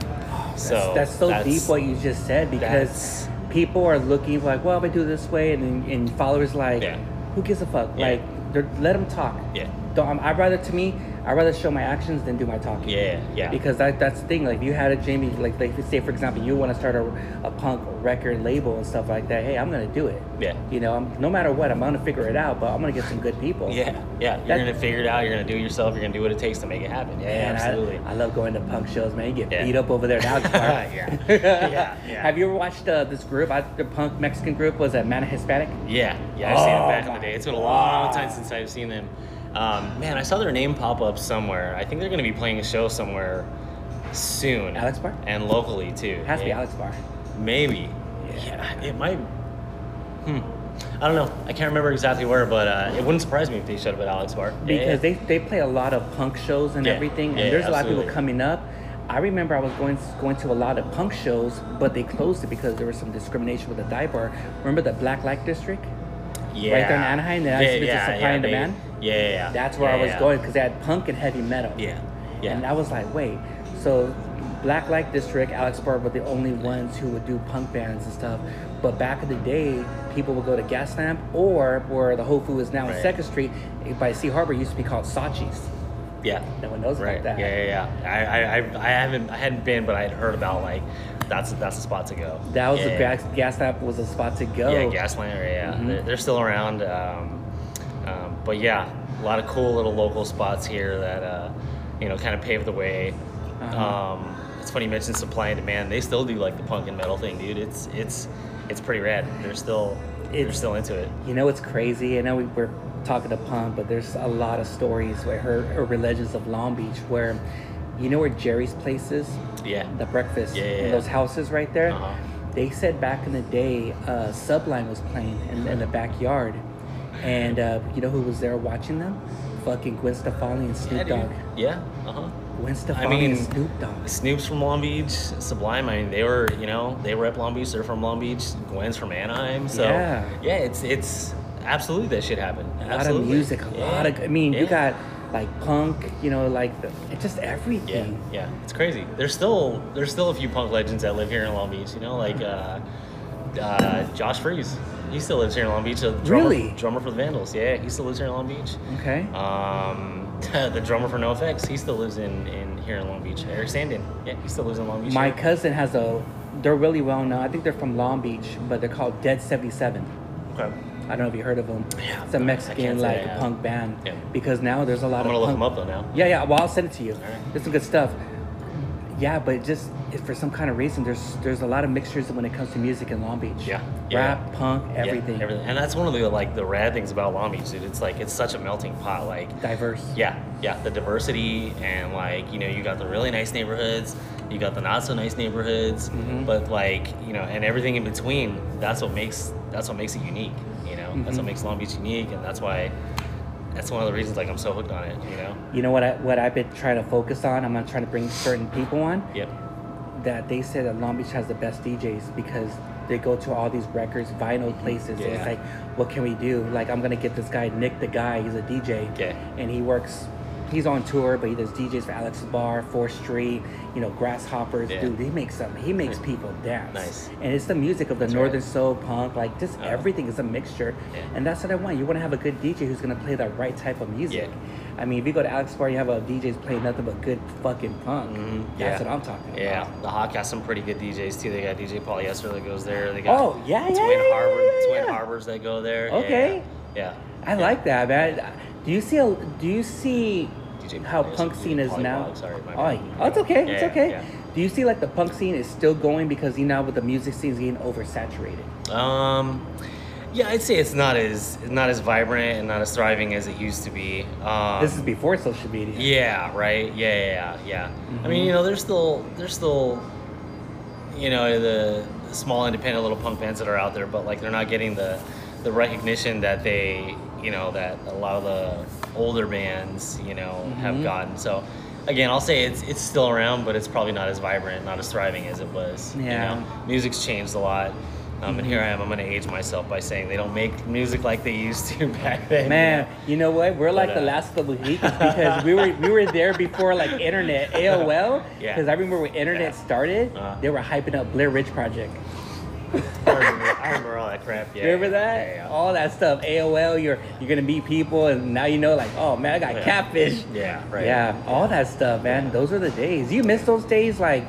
That's, so that's so deep what you just said because people are looking like, well, if I do it this way, and and followers like, Yeah. who gives a fuck? Yeah. Like, let them talk. Yeah. Don't, I'd rather, to me, I'd rather show my actions than do my talking. Yeah, yeah. Because that, that's the thing. Like, if you had a Jamie, like, like say for example, you want to start a, a punk record label and stuff like that. Hey, I'm gonna do it. Yeah. You know, I'm, no matter what, I'm gonna figure it out. But I'm gonna get some good people. Yeah, yeah. You're That- gonna figure it out. You're gonna do it yourself. You're gonna do what it takes to make it happen. Yeah, Man, I- absolutely. I, love going to punk shows, man. You get Yeah. beat up over there now. Yeah. Yeah, yeah. Have you ever watched uh, this group? I, the punk Mexican group was that Manic Hispanic? Yeah, yeah, I've seen Oh it back in the day. It's been a long time since I've seen them. Um, man, I saw their name pop up somewhere. I think they're going to be playing a show somewhere soon. Alex Bar? And locally too. It Has to be Alex Bar. Maybe. Yeah. Yeah, it might. Hmm. I don't know. I can't remember exactly where, but uh, it wouldn't surprise me if they showed up at Alex Bar. Because yeah. they, they play a lot of punk shows and Yeah. everything, and Yeah, there's a lot of people coming up. I remember I was going going to a lot of punk shows, but they closed it because there was some discrimination with the dive bar. Remember the Black Light District? yeah. right there in Anaheim, that used to be the supply and demand? Yeah, yeah, yeah. That's where Yeah, I was yeah. going because they had punk and heavy metal. Yeah, yeah. And I was like, wait, so Black Light District, Alex Bar were the only ones who would do punk bands and stuff. But back in the day, people would go to Gaslamp or where the Whole Food is now Right. in Second Street by Sea Harbor used to be called Sachi's. Yeah. No one knows about Right. that. Yeah, yeah, yeah. I, I, I, haven't, I hadn't been, but I had heard about like that's that's a spot to go. That was yeah. the gas, Gaslamp was a spot to go. Yeah, Gaslamp area. Yeah, Mhm. they're, they're still around. Um, but yeah, a lot of cool little local spots here that uh, you know kind of paved the way. Uh-huh. Um, it's funny you mentioned supply and demand. They still do like the punk and metal thing, dude. It's it's it's pretty rad. They're still they're still into it. You know what's crazy? I know we were talking to Punk, but there's a lot of stories where her urban legends of Long Beach where you know where Jerry's place is? Yeah. The breakfast Yeah, yeah, yeah. those houses right there. Uh-huh. They said back in the day, uh, Sublime was playing in, in the backyard. And uh, you know who was there watching them? Fucking Gwen Stefani and Snoop yeah, Dogg. Yeah. Uh huh. Gwen Stefani I mean, and Snoop Dogg. Snoop's from Long Beach, Sublime. I mean, they were, you know, they rep Long Beach. They're from Long Beach. Gwen's from Anaheim. So Yeah. yeah, it's it's. absolutely that shit happened. A lot of music, a Yeah. lot of. I mean, you got like punk, you know, like the, it's just Yeah, everything. yeah, it's crazy. There's still there's still a few punk legends that live here in Long Beach. You know, like uh, uh, Josh Freese. He still lives here in Long Beach. A drummer, Really? Drummer for the Vandals. Yeah, he still lives here in Long Beach. Okay. Um, the drummer for NoFX. He still lives in, in here in Long Beach. Erik Sandin. Yeah, he still lives in Long Beach. My here. cousin has a. They're really well known. I think they're from Long Beach, but they're called Dead Seventy Seven. Okay. I don't know if you heard of them. Yeah, it's a Mexican like punk band. Yeah. Because now there's a lot of I'm gonna look them up though now. Yeah, yeah. Well, I'll send it to you. Alright. There's some good stuff. Yeah, but just for some kind of reason, there's there's a lot of mixtures when it comes to music in Long Beach. Yeah, yeah. Rap, punk, Yeah, everything. everything. And that's one of the like the rad things about Long Beach, dude. It's like it's such a melting pot. Like Diverse. Yeah, yeah, the diversity and like you know you got the really nice neighborhoods, you got the not so nice neighborhoods, Mhm. but like you know and everything in between. That's what makes that's what makes it unique. You know, that's Mhm. what makes Long Beach unique, and that's why that's one of the reasons like I'm so hooked on it. You know. You know what I what I've been trying to focus on? I'm not trying to bring certain people on Yep. that they say that Long Beach has the best DJs because they go to all these records, vinyl places. And Yeah. it's like, what can we do? Like, I'm gonna get this guy Nick, the guy. He's a DJ, Okay. and he works. He's on tour, but he does DJs for Alex Bar, Fourth Street, you know, Grasshoppers. Yeah. Dude, he makes some. He makes people dance. Nice. And it's the music of the That's Northern right. Soul, punk, like just Oh. everything is a mixture. Yeah. And that's what I want. You want to have a good DJ who's gonna play the right type of music. Yeah. I mean, if you go to Alex Bar, you have a DJs playing nothing but good fucking punk. Mhm. That's what I'm talking about. Yeah, the Hawk has some pretty good DJs too. They got DJ Polyester that goes there. They got Oh, yeah, yeah, Twin yeah, yeah, Harbor, Twin. Harbors that go there. Okay. Yeah. I like that, man. Do you see? A, do you see DJ how punk scene is now? Sorry, my oh, bad. oh, it's okay. it's okay. yeah. Do you see like the punk scene is still going because you know with the music scene is getting oversaturated? Um, yeah, I'd say it's not as not as vibrant and not as thriving as it used to be. Um, this is before social media. Yeah, right. Yeah, yeah, yeah. yeah. I mean, you know, there's still there's still you know the, the small independent little punk bands that are out there, but like they're not getting the the recognition that they you know that a lot of the older bands you know have Mhm. gotten. So again, I'll say it's it's still around, but it's probably not as vibrant, not as thriving as it was. Yeah. You know? Music's changed a lot. Um, And Mhm. here I am. I'm going to age myself by saying they don't make music like they used to back then. Man, you know what? We're like But, the uh, last couple of weeks because we were we were there before like internet AOL. Yeah. Because I remember when internet Yeah. started, Uh-huh. they were hyping up Blair Witch Project. I remember, all that crap. Yeah, remember that? Yeah, yeah. All that stuff. AOL. You're you're gonna meet people, and now you know like, oh man, I got Yeah. catfish. Yeah, right. Yeah, all that stuff, man. Those are the days. You miss those days, like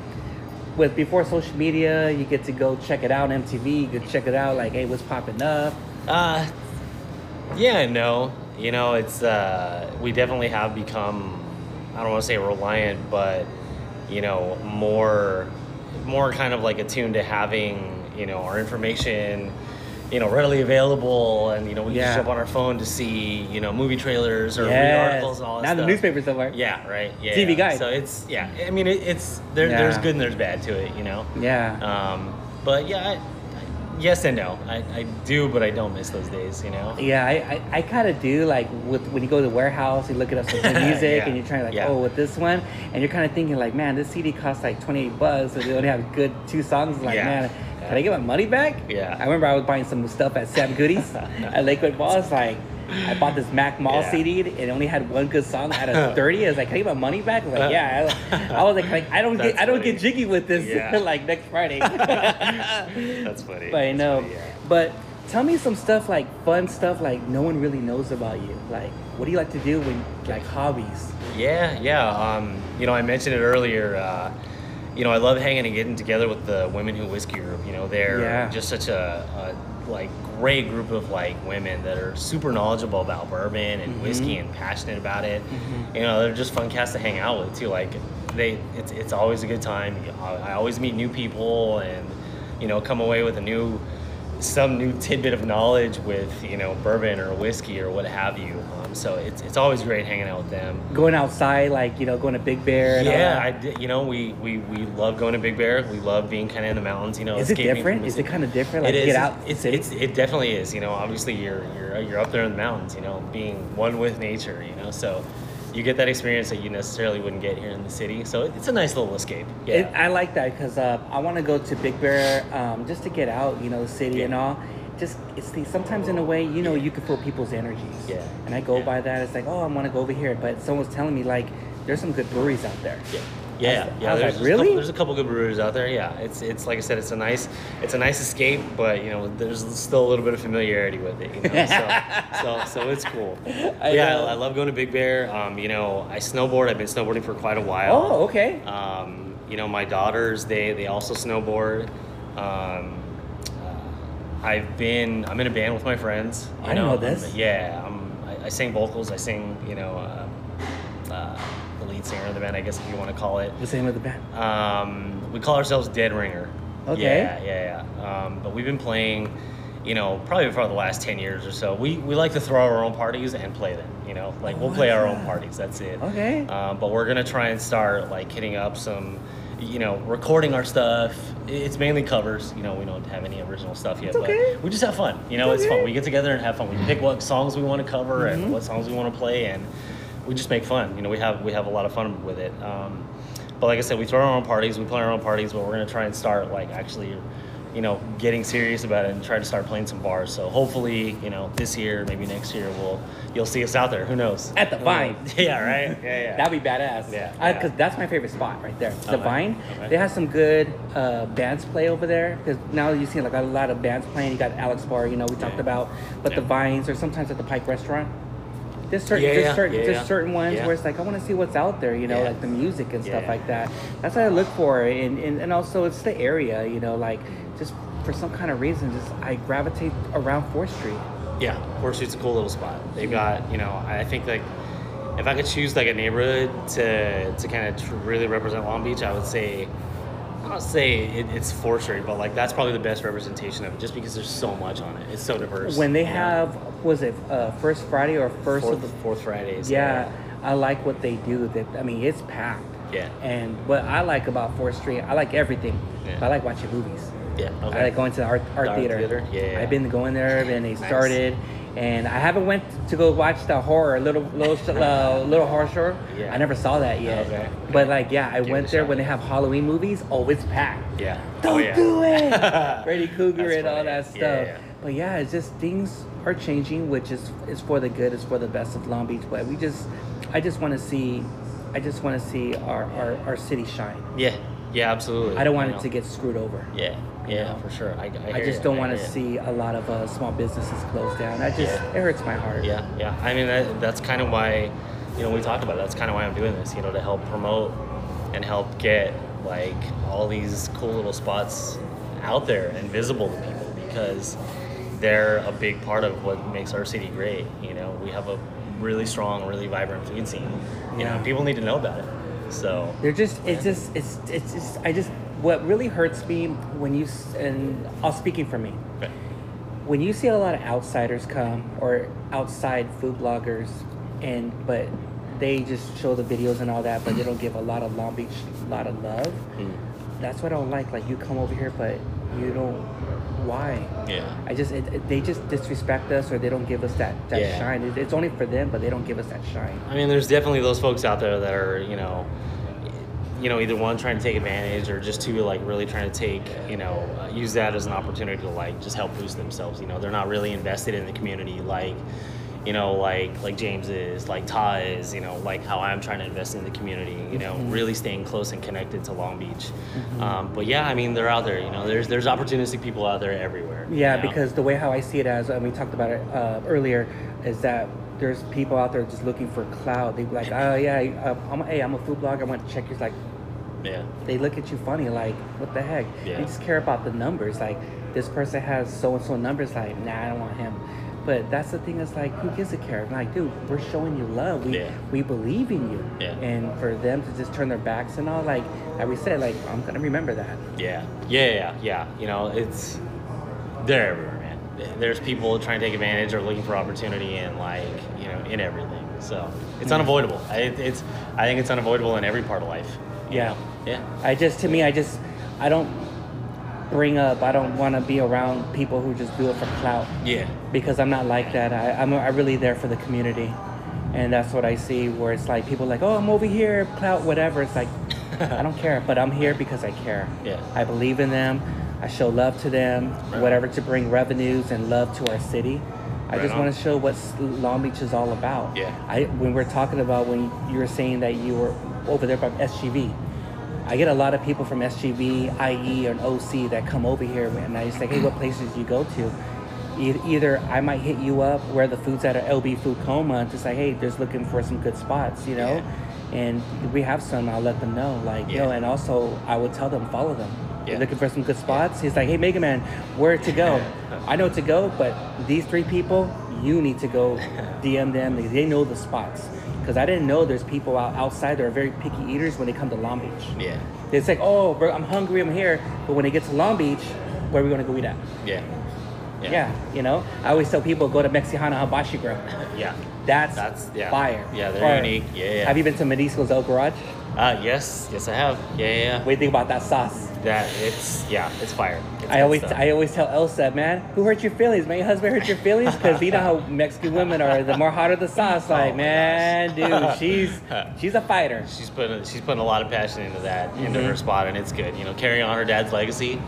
with before social media. You get to go check it out on MTV. You could check it out, like, hey, what's popping up? Uh, yeah, no. You know, it's uh, we definitely have become. I don't want to say reliant, but you know, more, more kind of like attuned to having you know our information, you know, readily available, and you know we can just Yeah. jump on our phone to see you know movie trailers or Yes. articles and all that Now the newspapers newspaper somewhere. Yeah, right. Yeah. TV yeah. Guide. So it's yeah. I mean, it, it's there, there's good and there's bad to it. You know. Yeah. Um, but yeah, I, I, yes and no. I, I do, but I don't miss those days. You know. Yeah, I, I, I kind of do like with when you go to the warehouse, you look at up some music, Yeah. and you're trying to like, Yeah. oh, with this one, and you're kind of thinking like, man, this CD costs like 28 bucks, and they only have good two songs. Like, Yeah. man, Yeah. Can I get my money back? Yeah. I remember I was buying some stuff at Sam Goody's at Lakewood Mall. It's like, I bought this Mac Mall Yeah. CD, and it only had one good song out of 30. I was like, can I get my money back? I was like, yeah. I, I was like, I don't get, That's I don't get jiggy with this Yeah. like next Friday. That's funny. But I know. funny, yeah. But tell me some stuff like fun stuff like no one really knows about you. Like what do you like to do when like hobbies? Yeah, yeah. Um, you know, I mentioned it earlier. Uh, you know, I love hanging and getting together with the Women Who Whiskey group. You know, they're Yeah. just such a, a like great group of like women that are super knowledgeable about bourbon and Mhm. whiskey and passionate about it. Mhm. You know, they're just fun cats to hang out with too. Like they, it's it's always a good time. I I always meet new people and you know come away with a new some new tidbit of knowledge with you know bourbon or whiskey or what have you. Um, so it's it's always great hanging out with them. Going outside, like you know, going to Big Bear. And all Yeah, that? I did, you know we, we we love going to Big Bear. We love being kind of in the mountains. You know, Is it different? Is it kind of different? Like It is. get out. It's, it's it definitely is. You know, obviously you're you're you're up there in the mountains. You know, being one with nature. You know, so you get that experience that you necessarily wouldn't get here in the city. So it's a nice little escape. Yeah. It, I like that because uh, I want to go to Big Bear um, just to get out, you know, the city Yeah. and all. just it's the sometimes in a way you know you can feel people's energies. Yeah. And I go Yeah. by that. It's like, oh, I want to go over here, but someone's telling me like, there's some good breweries out there. Yeah. I Yeah, yeah. I there's, like, a couple- really? there's a couple good breweries out there. Yeah, it's it's like I said, it's a nice it's a nice escape, but you know, there's still a little bit of familiarity with it. You know, so so, so it's cool. I yeah, know. I, love going to Big Bear. Um, you know, I snowboard. I've been snowboarding for quite a while. Oh, okay. Um, you know, my daughters they they also snowboard. Um, uh, I've been I'm in a band with my friends. I know um, this. yeah, um, I, I sing vocals. I sing. You know. Uh, lead singer of the band, I guess if you want to call it. The same of the band. Um, we call ourselves Dead Ringer. Okay. Yeah, yeah, yeah. Um, but we've been playing, you know, probably for the last ten years or so. We we like to throw our own parties and play them. You know, like we'll Oh, play our own parties. That's it. Okay. Um, but we're gonna try and start like hitting up some, you know, recording our stuff. It's mainly covers. You know, we don't have any original stuff yet, okay. but we just have fun. You know, It's it's fun. We get together and have fun. We pick what songs we want to cover Mhm. and what songs we want to play, and we just make fun. You know, we have we have a lot of fun with it. Um, but like I said, we throw our own parties. We play our own parties, but we're gonna try and start like actually, you know, getting serious about it and try to start playing some bars. So hopefully, you know, this year, maybe next year, we'll you'll see us out there. Who knows? At the Who Vine. knows? yeah, right. Yeah, yeah. That'd be badass. Yeah, Because yeah. that's my favorite spot right there. The Okay, Vine. okay. They have some good uh, bands play over there. Because now you see like a lot of bands playing. You got Alex Bar, you know, we talked Yeah. about. But the Vines or sometimes at the Pike Restaurant. There's certain, Yeah, there's certain, yeah, there's certain ones where it's like I want to see what's out there, you know, like the music and stuff like that. That's what I look for, and, and and also it's the area, you know, like just for some kind of reason, just I gravitate around Fourth Street. Yeah, Fourth Street's a cool little spot. They've got, you know, I think like if I could choose like a neighborhood to to kind of tr- really represent Long Beach, I would say I don't say it, it's Fourth Street, but like that's probably the best representation of it, just because there's so much on it. It's so diverse. When they have, was it uh, first Friday or first fourth, of the fourth Fridays. Yeah, I like what they do. That I mean, it's packed. Yeah. And what I like about Fourth Street, I like everything. Yeah. I like watching movies. Yeah. Okay. I like going to the art, art The art theater. theater? Yeah. I've been going there, and they Nice. started. And I haven't went to go watch the horror, little little uh, little horror show. Yeah. I never saw that yet. Okay. But like, yeah, I Give went there shot. when they have Halloween movies. Oh, it's packed. Yeah. Don't oh, yeah. do it, Freddy Krueger That's and all that stuff. Yeah, yeah. But yeah, it's just things are changing, which is is for the good, it's for the best of Long Beach. But we just, I just want to see, I just want to see our, our our city shine. Yeah. Yeah. Absolutely. I don't want it to get screwed over. Yeah. you Yeah. know? For sure. I, I, I, just don't want to see a lot of uh, small businesses close down. That just Yeah. it hurts my heart. Yeah, yeah. I mean, that, that's kind of why, you know, we talked about. It. That's kind of why I'm doing this. You know, to help promote and help get like all these cool little spots out there and visible to people because they're a big part of what makes our city great. You know, we have a really strong, really vibrant food scene. You Yeah. know, people need to know about it. So They're just it's just it's it's just I just what really hurts me when you and I'll speaking for me. okay. when you see a lot of outsiders come or outside food bloggers and but they just show the videos and all that but they don't give a lot of long beach a lot of love Mm. that's what i don't like like you come over here but you don't why? Yeah, i just it, it- they just disrespect us or they don't give us that that Yeah. shine. It, it's only for them but they don't give us that shine. I mean, there's definitely those folks out there that are, you know, you know, either one trying to take advantage or just two like really trying to take, you know, uh, use that as an opportunity to like just help boost themselves. You know, they're not really invested in the community. Like, you know, like like James is, like Ta is, you know, like how I'm trying to invest in the community. You know, Mhm. really staying close and connected to Long Beach. Mhm. Um, but yeah, I mean, they're out there. You know, there's there's opportunistic people out there everywhere. yeah you know? because the way how i see it as and we talked about it uh, earlier is that there's people out there just looking for cloud they be like oh yeah uh, I'm, hey i'm a food blogger i want to check your like yeah, they look at you funny like what the heck Yeah. you just care about the numbers like this person has so and so numbers like nah i don't want him but that's the thing is like who gives a care like dude we're showing you love we Yeah. we believe in you Yeah. and for them to just turn their backs and all like like we said like i'm gonna remember that Yeah, yeah, yeah, yeah. You know, it's they're everywhere, man. There's people trying to take advantage or looking for opportunity and like you know in everything. So it's unavoidable. I, it's I think it's unavoidable in every part of life. Yeah. know? yeah, i just to me i just i don't bring up i don't want to be around people who just do it for clout yeah, because I'm not like that. I, I'm, I'm really there for the community. And that's what I see where it's like people like, oh, I'm over here, clout, whatever. It's like, I don't care, but I'm here because I care. Yeah. I believe in them. I show love to them, Right. whatever to bring revenues and love to our city. I Right just want to show what Long Beach is all about. Yeah. I when we're talking about when you were saying that you were over there from SGV. I get a lot of people from SGV, IE, or OC that come over here, and I just like, hey, what places do you go to? Either I might hit you up where the food's at, or LB Food Coma, and just like, hey, just looking for some good spots, you know. And we have some. I'll let them know, like, Yeah. yo, and also I would tell them follow them. Yeah. You're looking for some good spots. He's like, hey, Mega Man, where to go? I know to go, but these three people, you need to go DM them. They know the spots. Because I didn't know there's people out, outside that are very picky eaters when they come to Long Beach. Yeah. It's like, oh, bro, I'm hungry, I'm here. But when they get to Long Beach, where are we going to go eat at? Yeah. Yeah. you know? I always tell people go to Mexicana Hibachi Grill. Yeah. That's, That's- yeah. fire. Yeah, they're Or- unique. Yeah, yeah. Have you been to Mariscos El Garage? Uh, yes, yes, I have. Yeah, yeah, yeah. What do you think about that sauce? That it's yeah, it's fire. It's I always, stuff. I always tell Elsa, man, who hurt your feelings? Man, your husband hurt your feelings because you know how Mexican women are. The more hotter the sauce, like Oh, man, dude, she's she's a fighter. she's putting she's putting a lot of passion into that into Mhm. her spot, and it's good. You know, carrying on her dad's legacy.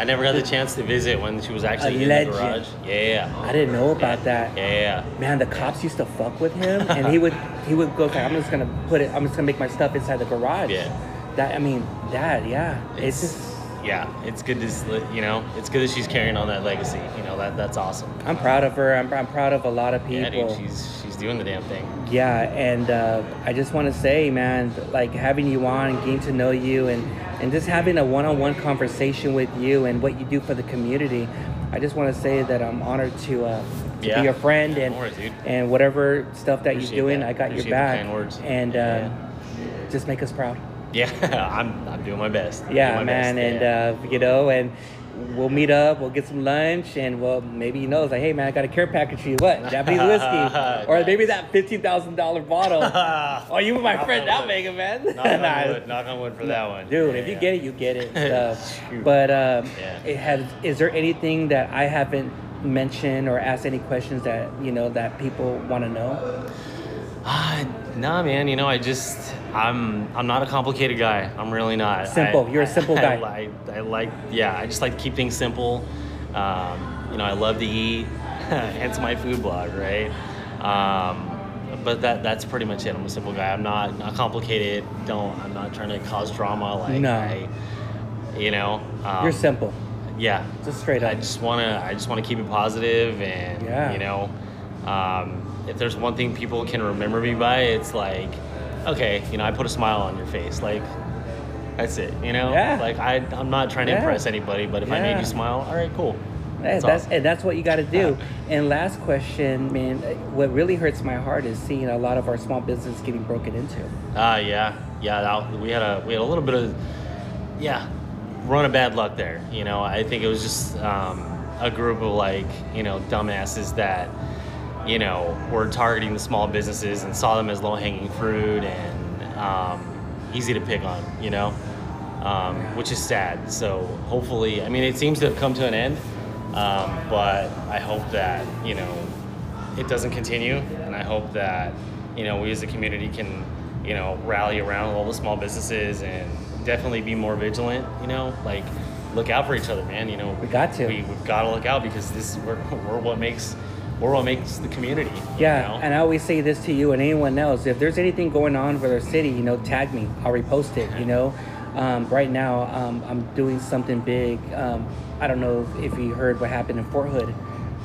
I never got the chance to visit when she was actually in the garage. Yeah, yeah. I didn't know about that. yeah, yeah. Man, the cops used to fuck with him, and he would he would go I'm just gonna put it, I'm just gonna make my stuff inside the garage. Yeah. That I mean, that yeah, it's, It's, just yeah, it's good to you know, it's good that she's carrying on that legacy. You know, that that's awesome. I'm proud of her. I'm, I'm proud of a lot of people. Yeah, dude, she's she's doing the damn thing. Yeah, and uh, I just want to say, man, like having you on and getting to know you and, and just having a one on one conversation with you and what you do for the community. I just want to say that I'm honored to, uh, to Yeah. be your friend and, worries, and whatever stuff that Appreciate you're doing, that. I got your Appreciate the back. And uh, Yeah. just make us proud. Yeah, I'm I'm doing my best. I'm Yeah, my man, best. and yeah. uh, you know, and we'll meet up. We'll get some lunch, and well, maybe you know, it's like, hey, man, I got a care package for you. What Japanese whiskey, or maybe that fifteen thousand dollar bottle. oh, you were my Knock friend, that mega man. knock on Nah, wood, knock on wood for that one, Dude, Yeah, if you yeah. get it, you get it. But um, Yeah. it has. Is there anything that I haven't mentioned or asked any questions that you know that people want to know? Ah, nah, man. You know, I just I'm I'm not a complicated guy. I'm really not. Simple. I- You're a simple I, guy. I, I, I like yeah. I just like to keep things simple. Um, you know, I love to eat. Hence my food blog, right? Um, but that that's pretty much it. I'm a simple guy. I'm not not complicated. Don't I'm not trying to cause drama. Like No. I, you know. Um, You're simple, Yeah. just straight I just want to I just want to keep it positive and Yeah. you know um, if there's one thing people can remember me by it's like okay you know I put a smile on your face like that's it you know Yeah. like I I'm not trying to Yeah. impress anybody but if I made you smile all right cool That's that's awesome. and that's what you got to do. And last question, man. What really hurts my heart is seeing a lot of our small business getting broken into. Ah, yeah, yeah. That, we had a we had a little bit of yeah, run of bad luck there. You know, I think it was just um, a group of like you know dumbasses that you know were targeting the small businesses and saw them as low hanging fruit and um, easy to pick on. You know, um, which is sad. So hopefully, I mean, it seems to have come to an end. Um, but I hope that you know it doesn't continue, and I hope that you know we as a community can you know rally around all the small businesses and definitely be more vigilant. You know, like look out for each other, man. You know, We got to. We, we've got to look out because this we're, we're what makes we're what makes the community. Yeah, know? and I always say this to you and anyone else: if there's anything going on with our city, you know, tag me. I'll repost it. You know, um, right now um, I'm doing something big. Um, I don't know if you heard what happened in Fort Hood.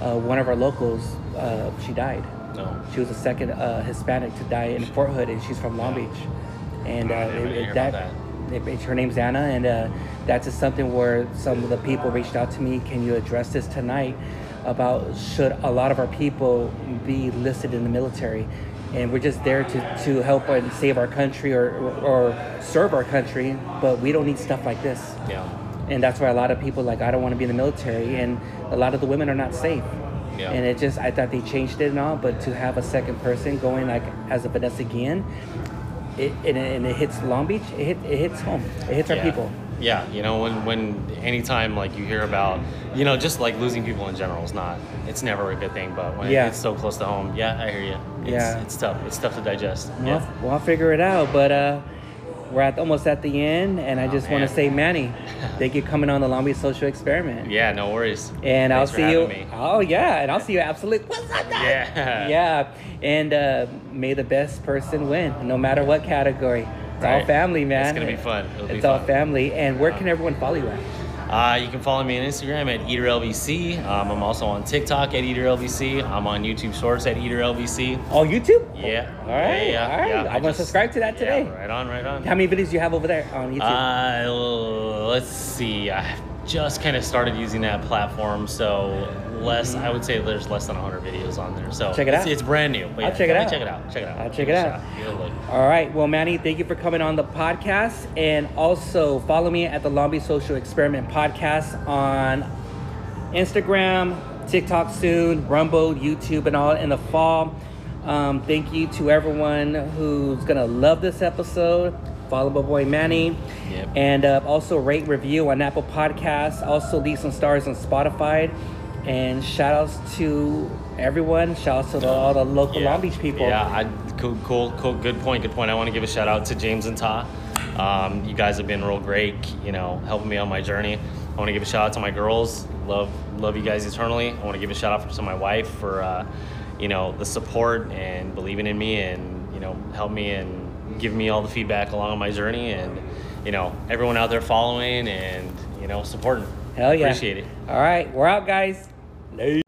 Uh, one of our locals, uh, she died. no. She was the second uh, Hispanic to die in Fort Hood, and she's from Long Beach. And uh, didn't it- hear that, about it- it's- her name's Anna, and uh, that's just something where some of the people reached out to me. Can you address this tonight? About should a lot of our people be listed in the military? And we're just there to, to help and save our country or, or, or serve our country, but we don't need stuff like this. Yeah. And that's why a lot of people like I don't want to be in the military, and a lot of the women are not safe. Yeah. And it just I thought they changed it and all, but to have a second person going like as a Vanessa Guillen, it and, it and it hits Long Beach, it, hit, it hits home, it hits our yeah. people. Yeah, you know, when when anytime like you hear about, you know, just like losing people in general is not, it's never a good thing. But when Yeah. it's so close to home, yeah, I hear you. It's, Yeah. it's tough. It's tough to digest. Well, Yeah. well, I'll figure it out, but uh, we're at almost at the end, and I Oh, just want to say, Manny, thank you coming on the Long Beach Social Experiment. Yeah, no worries. And I'll see you. me. Oh yeah, and I'll see you. Absolutely. What's up, guys? Yeah. Yeah, and uh, may the best person win, no matter what category. It's all family, man. It's gonna be fun. It'll be it's all fun. family. And where can everyone follow you at? Uh, you can follow me on Instagram at EaterLBC. Um, I'm also on TikTok at EaterLBC. I'm on YouTube Shorts at EaterLBC. Oh, YouTube. Yeah. All right. Yeah, all right. yeah. I'm gonna subscribe to that today. Yeah, right on, right on. How many videos do you have over there on YouTube? Uh, let's see. I just kind of started using that platform, so less. I would say there's less than 100 videos on there. So. Check it out. It's brand new. But I'll check it out. Check it out. Check it out. I'll check it out. shot. Give it a look. All right. Well, Manny, thank you for coming on the podcast. And also follow me at the Long Beach Social Experiment Podcast on Instagram, TikTok soon, Rumble, YouTube, and all in the fall. Um, thank you to everyone who's going to love this episode. Follow my boy Manny. Yep. And uh, also rate review on Apple Podcasts. Also leave some stars on Spotify. And shout outs to everyone. Shout outs to all the local Yeah. Long Beach people. Yeah, I, cool, cool, cool. Good point. Good point. I want to give a shout out to James and Ta. Um, you guys have been real great. You know, helping me on my journey. I want to give a shout out to my girls. Love, love you guys eternally. I want to give a shout out to my wife for, uh, you know, the support and believing in me and you know, help me and giving me all the feedback along my journey and you know, everyone out there following and you know, supporting. Hell yeah. Appreciate it. All right, we're out, guys. Later.